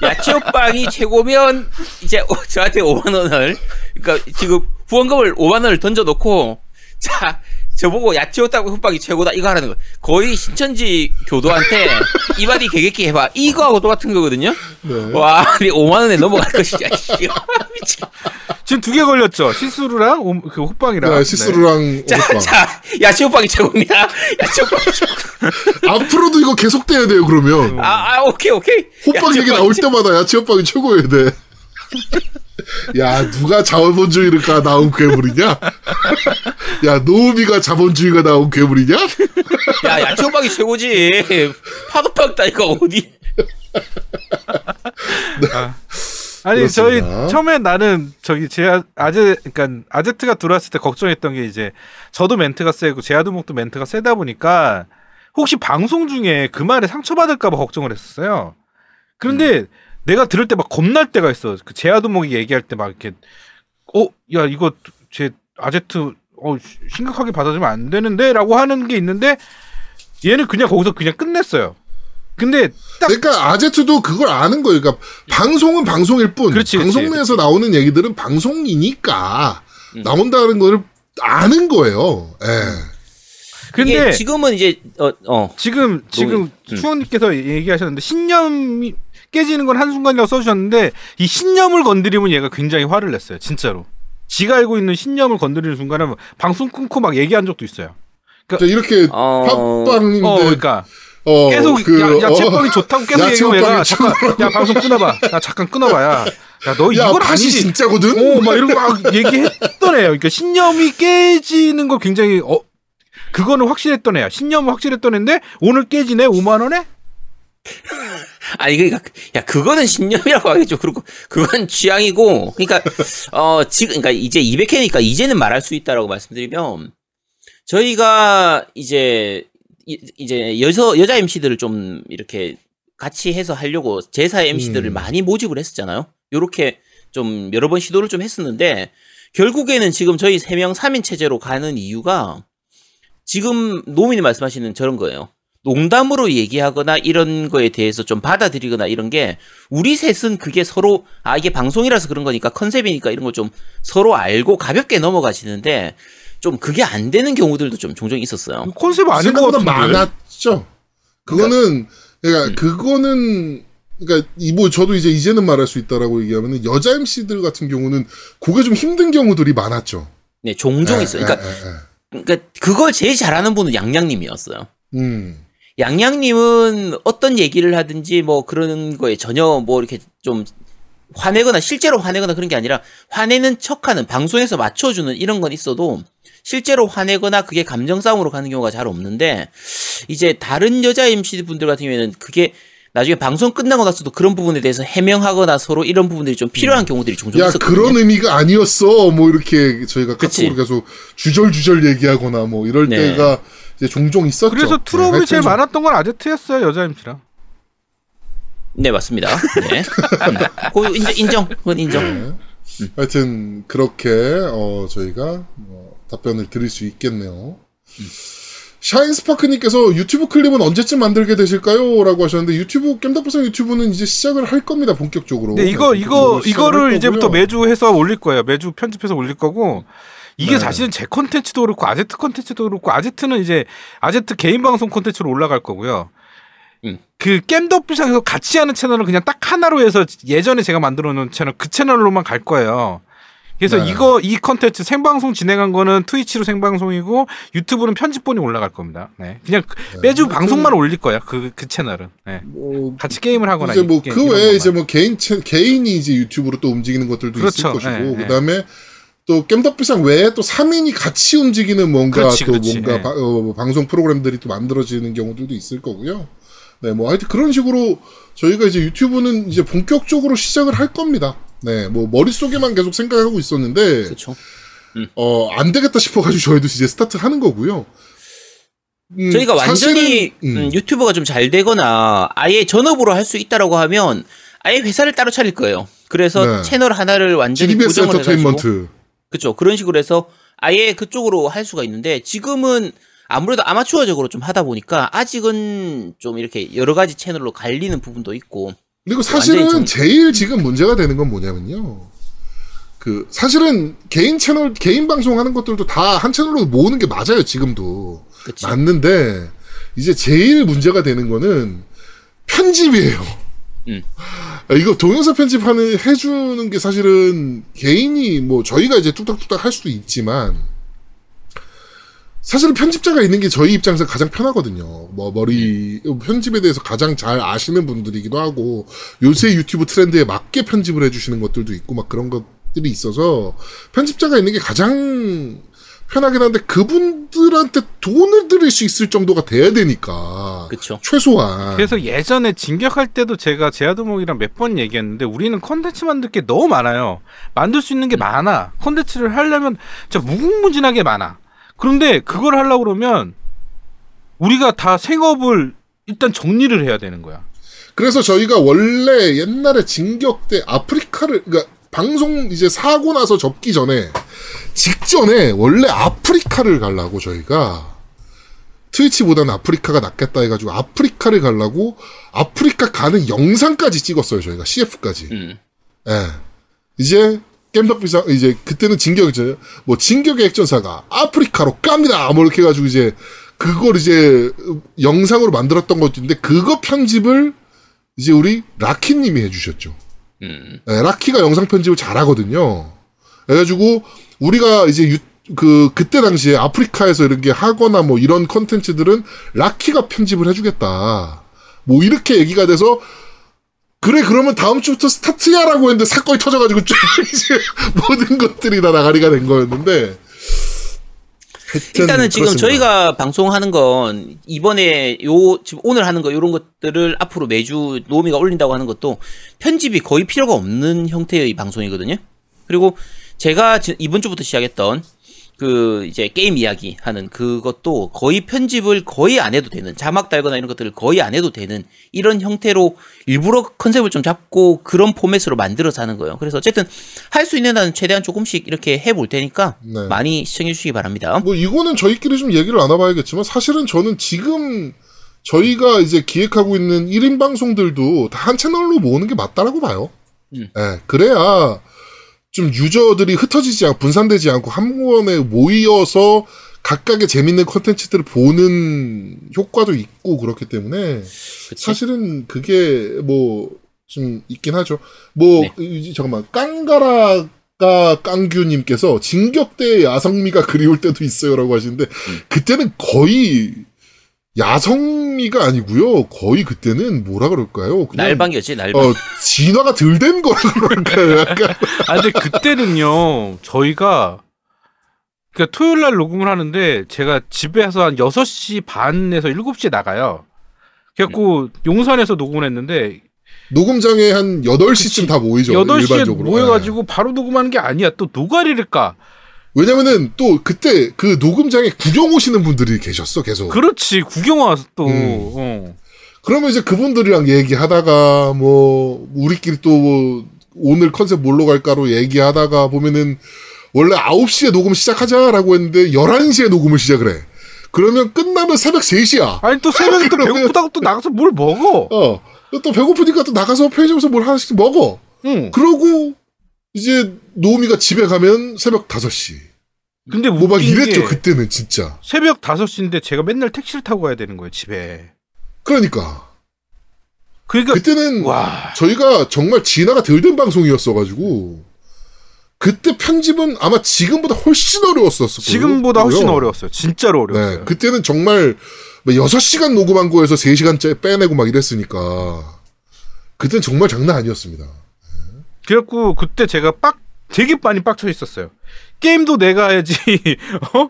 야채호빵이 최고면 이제 어, 저한테 5만원을, 그러니까 지금 후원금을 5만원을 던져놓고, 자, 저보고 야채호빵이 최고다. 이거 하라는 거. 거의 신천지 교도한테 이바디 개개끼 해봐. 이거하고 똑같은 거거든요? 네. 와, 5만원에 넘어갈 것이야. 미친. 지금 두 개 걸렸죠. 시스루랑 오- 그 호빵이랑. 네, 시스루랑 자, 오빠. 자, 야채호빵이 최고입니다. 야채호빵이 최고. 앞으로도 이거 계속 돼야 돼요, 그러면. 아, 아, 오케이, 오케이. 호빵 얘기 나올 최- 때마다 야채호빵이 최고여야 돼. 야, 누가 자본주의가 낳은 괴물이냐? 야, 노우미가 자본주의가 낳은 괴물이냐? 야, 야채호빵이 최고지. 파도빵 따위가 어디. 아니 그렇습니다. 저희 처음에 나는 저기 제 아제 그러니까 아제트가 들어왔을 때 걱정했던 게 이제 저도 멘트가 세고 제아도목도 멘트가 세다 보니까 혹시 방송 중에 그 말에 상처받을까봐 걱정을 했었어요. 그런데 음. 내가 들을 때 막 겁날 때가 있어. 그 제아도목이 얘기할 때 막 이렇게 어 야 이거 제 아제트 어 시- 심각하게 받아주면 안 되는데라고 하는 게 있는데 얘는 그냥 거기서 그냥 끝냈어요. 근데 딱 그러니까 아제트도 그걸 아는 거예요. 그러니까 방송은 방송일 뿐. 그렇지, 방송 그렇지, 내에서 나오는 얘기들은 방송이니까 음. 나온다는 걸 아는 거예요. 예. 근데 이게 지금은 이제, 어, 어. 지금 지금 음. 추원님께서 얘기하셨는데 신념이 깨지는 건 한순간이라고 써주셨는데 이 신념을 건드리면 얘가 굉장히 화를 냈어요 진짜로. 지가 알고 있는 신념을 건드리는 순간에 방송 끊고 막 얘기한 적도 있어요. 자, 이렇게 어, 팟빵인데 어 그러니까 어, 계속 그, 야, 야 어, 채빵이 좋다고 계속 야채빵이 얘기하고 얘가 잠깐 야 방송 끊어봐. 야 잠깐 끊어봐 야 야 너 야, 이건 아니지. 진짜거든? 어막 이런 거막 얘기했던 애예요. 그러니까 신념이 깨지는 거 굉장히 어 그거는 확실했던 애야. 신념은 확실했던 애인데 오늘 깨지네 5만 원에 아니, 그러니까, 야, 그거는 신념이라고 하겠죠. 그리고, 그건 취향이고, 그러니까, 어, 지금, 그러니까 이제 200회니까 이제는 말할 수 있다라고 말씀드리면, 저희가 이제, 이- 이제 여서, 여자 MC들을 좀 이렇게 같이 해서 하려고 제사 MC들을 음. 많이 모집을 했었잖아요. 요렇게 좀 여러 번 시도를 좀 했었는데, 결국에는 지금 저희 3명 3인 체제로 가는 이유가, 지금 노민이 말씀하시는 저런 거예요. 농담으로 얘기하거나 이런 거에 대해서 좀 받아들이거나 이런 게 우리 셋은 그게 서로 아 이게 방송이라서 그런 거니까 컨셉이니까 이런 걸 좀 서로 알고 가볍게 넘어가시는데 좀 그게 안 되는 경우들도 좀 종종 있었어요. 컨셉 아닌 것 생각보다 같은데 많았죠. 그거는 그러니까 음. 그거는 그러니까 이뭐 저도 이제 이제는 말할 수 있다라고 얘기하면은 여자 MC들 같은 경우는 그게 좀 힘든 경우들이 많았죠. 네, 종종 예, 있어요. 예, 그러니까, 예, 예. 그러니까 그걸 제일 잘하는 분은 양양님이었어요. 음. 양양님은 어떤 얘기를 하든지 뭐 그런 거에 전혀 뭐 이렇게 좀 화내거나 실제로 화내거나 그런 게 아니라 화내는 척하는 방송에서 맞춰주는 이런 건 있어도 실제로 화내거나 그게 감정 싸움으로 가는 경우가 잘 없는데 이제 다른 여자 MC 분들 같은 경우에는 그게 나중에 방송 끝나고 나서도 그런 부분에 대해서 해명하거나 서로 이런 부분들이 좀 필요한 경우들이 종종 야 있었거든요. 그런 의미가 아니었어. 뭐 이렇게 저희가 그치. 카톡으로 계속 주절주절 얘기하거나 뭐 이럴 네. 때가 이제 종종 있었죠. 그래서 네, 트러블이 하여튼 제일 좀- 많았던 건 아제트였어요 여자 MC랑 네 맞습니다. 네, 음, 그거 인정, 인정, 그건 인정. 네. 하여튼 그렇게 어 저희가 뭐 답변을 드릴 수 있겠네요. 샤인스파크님께서 유튜브 클립은 언제쯤 만들게 되실까요? 라고 하셨는데 유튜브 겜덕부상 유튜브는 이제 시작을 할 겁니다 본격적으로. 이거 네, 이거 본격적으로 시작을 이거를 할 이제부터. 매주 해서 올릴 거예요. 매주 편집해서 올릴 거고 이게 네. 사실은 제 컨텐츠도 그렇고 아제트 컨텐츠도 그렇고 아제트는 이제 아제트 개인 방송 컨텐츠로 올라갈 거고요. 음. 그 겜덕비상에서 같이 하는 채널을 그냥 딱 하나로 해서 예전에 제가 만들어 놓은 채널 그 채널로만 갈 거예요. 그래서 네. 이거 이 컨텐츠 생방송 진행한 거는 트위치로 생방송이고 유튜브는 편집본이 올라갈 겁니다. 네. 그냥 매주 방송만 올릴 거야. 그그 채널은. 네. 뭐 같이 게임을 하거나 이제 뭐 이- 그 외에 것만. 이제 뭐 개인 채, 개인이 이제 유튜브로 또 움직이는 것들도 그렇죠. 있을 것이고 예, 예. 그다음에 또 겜덕비상 외에 또 3인이 같이 움직이는 뭔가 그렇지, 또 그렇지. 뭔가 예. 바- 어, 방송 프로그램들이 또 만들어지는 경우들도 있을 거고요. 네, 뭐 하여튼 그런 식으로 저희가 이제 유튜브는 이제 본격적으로 시작을 할 겁니다. 네, 뭐 머릿속에만 계속 생각하고 있었는데 그렇죠. 어, 안 되겠다 싶어가지고 저희도 이제 스타트 하는 거고요. 음, 저희가 완전히 사실은, 음, 음, 유튜버가 좀 잘 되거나 아예 전업으로 할 수 있다라고 하면 아예 회사를 따로 차릴 거예요. 그래서 네. 채널 하나를 완전히 고정을 해가지고 엔터테인먼트. 그렇죠. 그런 식으로 해서 아예 그쪽으로 할 수가 있는데 지금은 아무래도 아마추어적으로 좀 하다 보니까 아직은 좀 이렇게 여러 가지 채널로 갈리는 부분도 있고 그리고 사실은 좀- 제일 지금 문제가 되는 건 뭐냐면요. 그 사실은 개인 채널 개인 방송하는 것들도 다 한 채널로 모으는 게 맞아요 지금도 그치. 맞는데 이제 제일 문제가 되는 거는 편집이에요. 음. 아, 이거 동영상 편집하는 해주는 게 사실은 개인이 뭐 저희가 이제 뚝딱뚝딱 할 수도 있지만 사실은 편집자가 있는 게 저희 입장에서 가장 편하거든요. 뭐 머리 편집에 대해서 가장 잘 아시는 분들이기도 하고 요새 유튜브 트렌드에 맞게 편집을 해주시는 것들도 있고 막 그런 것들이 있어서 편집자가 있는 게 가장 편하긴 한데 그분들한테 돈을 들일 수 있을 정도가 돼야 되니까 그쵸. 최소한 그래서 예전에 진격할 때도 제가 제아드목이랑 몇 번 얘기했는데 우리는 컨텐츠 만들 게 너무 많아요. 만들 수 있는 게 많아. 컨텐츠를 하려면 진짜 무궁무진하게 많아. 그런데 그걸 하려고 그러면 우리가 다 생업을 일단 정리를 해야 되는 거야. 그래서 저희가 원래 옛날에 진격 때 아프리카를 그러니까 방송 이제 사고 나서 접기 전에 직전에 원래 아프리카를 가려고 저희가 트위치보다는 아프리카가 낫겠다 해가지고 아프리카를 가려고 아프리카 가는 영상까지 찍었어요 저희가 CF까지. 음. 예. 이제 겜덕비상 이제 그때는 진격이죠. 뭐 진격의 액전사가 아프리카로 깝니다. 뭐 이렇게 해가지고 이제 그걸 이제 영상으로 만들었던 것인데 그거 편집을 이제 우리 라키님이 해주셨죠. 음. 예, 라키가 영상 편집을 잘하거든요. 그래가지고 우리가 이제 유, 그 그때 당시에 아프리카에서 이런 게 하거나 뭐 이런 컨텐츠들은 라키가 편집을 해주겠다. 뭐 이렇게 얘기가 돼서 그래 그러면 다음 주부터 스타트야라고 했는데 사건이 터져가지고 쫙 이제 모든 것들이 다 나가리가 된 거였는데 일단은 지금 그렇습니다. 저희가 방송하는 건 이번에 요 지금 오늘 하는 거 이런 것들을 앞으로 매주 노미가 올린다고 하는 것도 편집이 거의 필요가 없는 형태의 방송이거든요. 그리고 제가 지- 이번 주부터 시작했던 그 이제 게임 이야기 하는 그것도 거의 편집을 거의 안 해도 되는 자막 달거나 이런 것들을 거의 안 해도 되는 이런 형태로 일부러 컨셉을 좀 잡고 그런 포맷으로 만들어서 하는 거예요. 그래서 어쨌든 할 수 있는 한은 최대한 조금씩 이렇게 해볼 테니까 네. 많이 시청해 주시기 바랍니다. 뭐 이거는 저희끼리 좀 얘기를 나눠봐야겠지만 사실은 저는 지금 저희가 이제 기획하고 있는 1인 방송들도 다 한 채널로 모으는 게 맞다라고 봐요. 음. 예, 그래야 좀 유저들이 흩어지지 않고 분산되지 않고 한 번에 모이어서 각각의 재밌는 컨텐츠들을 보는 효과도 있고 그렇기 때문에 그치? 사실은 그게 뭐 좀 있긴 하죠. 뭐 네. 이- 잠깐만 깡가라가 깡규님께서 진격대 야성미가 그리울 때도 있어요라고 하시는데 음. 그때는 거의 야성미가 아니고요. 거의 그때는 뭐라 그럴까요? 그냥 날방이었지 날방. 어 진화가 덜 된 거라 그럴까요? 약간 아 근데 그때는요 저희가 그러니까 토요일 날 녹음을 하는데 제가 집에서 한 6시 반에서 7시에 나가요. 그래갖고 용산에서 녹음을 했는데 녹음장에 한 8시쯤 다 모이죠. 8시에 일반적으로. 모여가지고 바로 녹음하는 게 아니야. 또 노가리를 까. 예. 왜냐면은 또 그때 그 녹음장에 구경 오시는 분들이 계셨어, 계속. 그렇지 구경 와서 또 음. 어. 그러면 이제 그분들이랑 얘기하다가 뭐 우리끼리 또 뭐 오늘 컨셉 뭘로 갈까로 얘기하다가 보면은 원래 9시에 녹음 시작하자라고 했는데 11시에 녹음을 시작을 해. 그러면 끝나면 새벽 3시야. 아니 또 새벽에 또 배고프다고 또 나가서 뭘 먹어? 어. 또 배고프니까 또 나가서 편의점에서 뭘 하나씩 먹어. 응. 그러고 이제 노미가 집에 가면 새벽 5시. 근데 뭐 막 이랬죠 게 그때는 진짜. 새벽 5시인데 제가 맨날 택시를 타고 가야 되는 거예요 집에. 그러니까 그러니까 그때는 와 저희가 정말 진화가 덜 된 방송이었어 가지고 그때 편집은 아마 지금보다 훨씬 어려웠었을 거예요. 지금보다 훨씬. 어려웠어요. 진짜로 어려웠어요. 네, 그때는 정말 뭐 6시간 녹음한 거에서 3시간째 빼내고 막 이랬으니까 그때는 정말 장난 아니었습니다. 그래갖고 그때 제가 빡 되게 많이 빡쳐 있었어요. 게임도 내가 해야지, 어?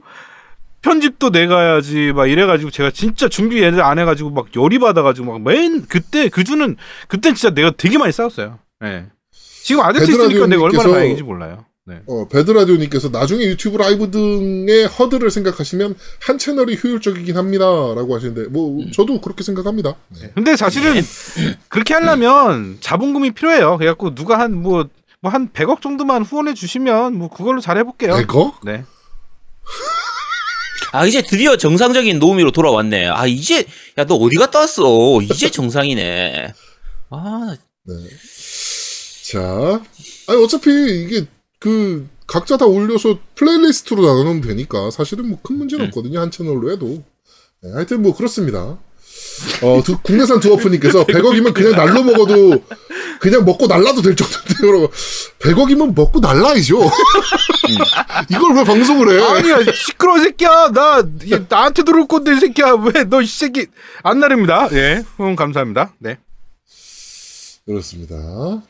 편집도 내가 해야지, 막 이래가지고 제가 진짜 준비 얘들 안 해가지고 막 열이 받아가지고 막 맨 그때 그 주는 그때 진짜 내가 되게 많이 싸웠어요. 예. 지금 아제트 있으니까 내가 얼마나 다행인지 몰라요. 네. 어, 배드라디오님께서 나중에 유튜브 라이브 등의 허들을 생각하시면 한 채널이 효율적이긴 합니다. 라고 하시는데, 뭐, 저도 그렇게 생각합니다. 네. 근데 사실은 그렇게 하려면 자본금이 필요해요. 그래갖고 누가 한 뭐 뭐한 100억 정도만 후원해 주시면 뭐 그걸로 잘 해볼게요. 100억? 네. 아 이제 드디어 정상적인 노미로 돌아왔네. 아 이제 야 너 어디 갔다 왔어? 이제 정상이네. 아 네. 자, 아니, 어차피 이게 그, 각자 다 올려서 플레이리스트로 나눠놓으면 되니까 사실은 뭐 큰 문제는 음. 없거든요. 한 채널로 해도. 네, 하여튼 뭐 그렇습니다. 어, 두- 국내산 두어프님께서 100억이면 그냥 날로 먹어도 그냥 먹고 날라도 될 정도인데요. 그러고 100억이면 먹고 날라야죠. 이걸 왜 방송을 해? 아니야 시끄러워 이 새끼야 나 나한테 들어올 건데 이 새끼야 왜 너 이 새끼 안 나릅니다 예 후원 감사합니다 네 그렇습니다.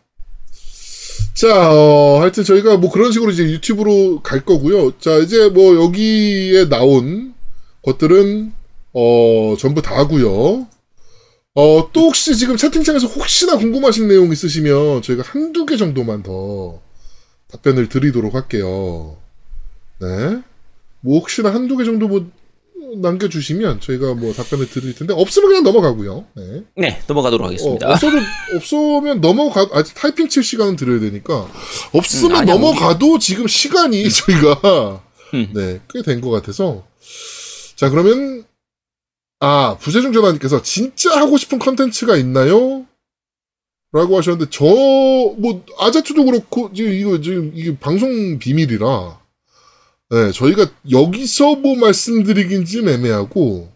자, 어, 하여튼 저희가 뭐 그런 식으로 이제 유튜브로 갈 거고요. 자, 이제 뭐 여기에 나온 것들은 어, 전부 다고요. 어, 또 혹시 지금 채팅창에서 혹시나 궁금하신 내용 있으시면 저희가 한두 개 정도만 더 답변을 드리도록 할게요. 네. 뭐 혹시나 한두 개 정도 뭐 남겨주시면 저희가 뭐 답변을 드릴 텐데 없으면 그냥 넘어가고요. 네. 네 넘어가도록 하겠습니다. 어, 없어도 없으면 넘어가 아직 타이핑 칠 시간은 드려야 되니까 없으면 음, 아니야, 넘어가도 지금 시간이 저희가 음. 네꽤 된 것 같아서 자 그러면 아 부재중 전화님께서 진짜 하고 싶은 컨텐츠가 있나요? 라고 하셨는데 저 뭐 아자투도 그렇고 지금 이거 지금 이게 방송 비밀이라 네 저희가 여기서 뭐 말씀드리긴 좀 애매하고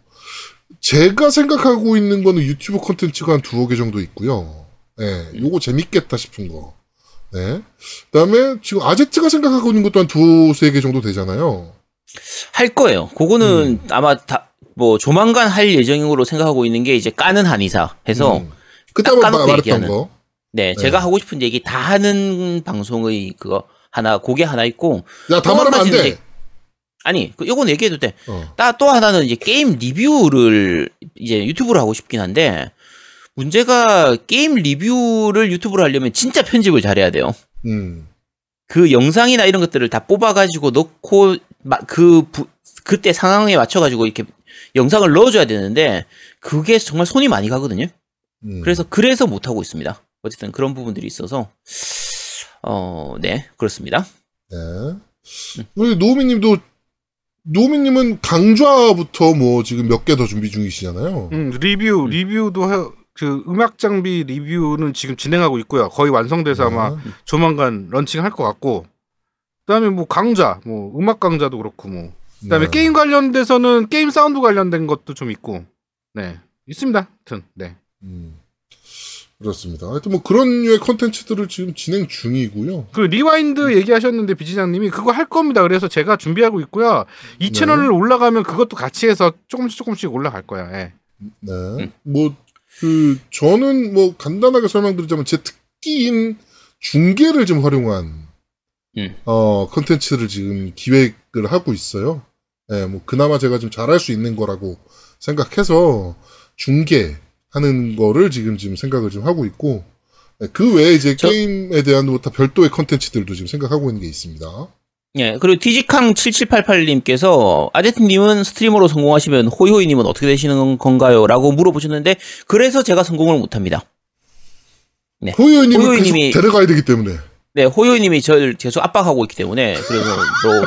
제가 생각하고 있는 거는 유튜브 콘텐츠가 한 두어 개 정도 있고요. 네, 요거 재밌겠다 싶은 거. 네. 그다음에 지금 아제트가 생각하고 있는 것도 한 두세 개 정도 되잖아요. 할 거예요. 그거는 아마 다 뭐 조만간 할 예정으로 생각하고 있는 게 이제 까는 한의사 해서 음. 그때 딱 한번 말했던. 거. 네, 제가 하고 싶은 얘기 다 하는 방송의 그거 하나 고게 하나 있고 야, 다또 말하면 안 돼. 아니 그 요건 얘기해도 돼. 어. 따또 하나는 이제 게임 리뷰를 이제 유튜브로 하고 싶긴 한데 문제가 게임 리뷰를 유튜브로 하려면 진짜 편집을 잘해야 돼요. 음. 그 영상이나 이런 것들을 다 뽑아가지고 넣고 마- 그 부- 그때 상황에 맞춰가지고 이렇게 영상을 넣어줘야 되는데 그게 정말 손이 많이 가거든요. 음. 그래서 그래서 못 하고 있습니다. 어쨌든 그런 부분들이 있어서 어, 네 그렇습니다. 네. 우리 노미님도 노미님은 강좌부터 뭐 지금 몇 개 더 준비 중이시잖아요. 음, 리뷰 리뷰도 해, 그 음악 장비 리뷰는 지금 진행하고 있고요 거의 완성돼서 아마 네. 조만간 런칭할 것 같고 그다음에 뭐 강좌 뭐 음악 강좌도 그렇고 뭐 그다음에 네. 게임 관련돼서는 게임 사운드 관련된 것도 좀 있고 네 있습니다 하여튼 네 음. 그렇습니다. 하여튼 뭐 그런 류의 컨텐츠들을 지금 진행 중이고요. 그 rewind 얘기하셨는데 비지장님이 그거 할 겁니다. 그래서 제가 준비하고 있고요. 이 네. 채널을 올라가면 그것도 같이 해서 조금씩 조금씩 올라갈 거야. 예. 네. 뭐, 그, 저는 뭐 간단하게 설명드리자면 제 특기인 중계를 좀 활용한, 음. 어, 컨텐츠를 지금 기획을 하고 있어요. 예, 뭐, 그나마 제가 좀 잘할 수 있는 거라고 생각해서 중계 하는 거를 지금 지금 생각을 좀 하고 있고, 예, 그 외에 이제 저- 게임에 대한 뭐 다 별도의 컨텐츠들도 지금 생각하고 있는 게 있습니다. 예, 그리고 디지캉 7788님께서 아제트님은 스트리머로 성공하시면 호이호이님은 어떻게 되시는 건가요? 라고 물어보셨는데 그래서 제가 성공을 못합니다. 네. 호요이님이- 계속 데려가야 되기 때문에. 네, 호요이님이 저를 계속 압박하고 있기 때문에 그래서 너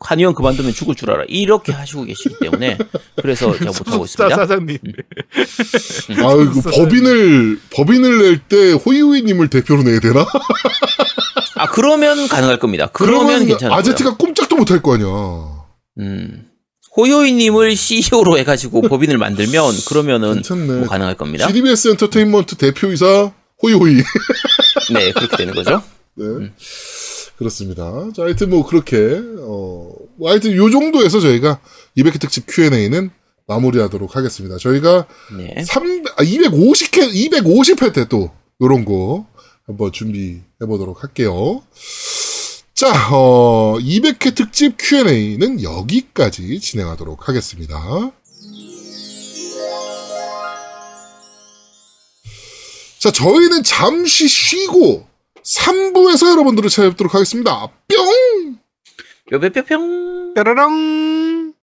한의원 그만두면 죽을 줄 알아 이렇게 하시고 계시기 때문에 그래서 제가 못하고 사- 있습니다. 사장님. 아이고 그 법인을 법인을 낼 때 호이호이님을 대표로 내야 되나? 아 그러면 가능할 겁니다. 그러면 괜찮아요. 아제트가 꼼짝도 못할 거 아니야. 음. 호요이님을 CEO로 해가지고 법인을 만들면 그러면은 괜찮네. 뭐 가능할 겁니다. CDBS 엔터테인먼트 대표이사 호이호이. 네, 그렇게 되는 거죠. 네. 그렇습니다. 자, 하여튼 뭐 그렇게 어, 뭐 하여튼 요 정도에서 저희가 200회 특집 Q&A는 마무리하도록 하겠습니다. 저희가 네. 3 아, 250회 250회 때 또 요런 거 한번 준비해 보도록 할게요. 자, 어, 200회 특집 Q&A는 여기까지 진행하도록 하겠습니다. 자, 저희는 잠시 쉬고 3부에서 여러분들을 찾아뵙도록 하겠습니다. 뿅! 뼈뼈뼈뿅. 뾰로롱.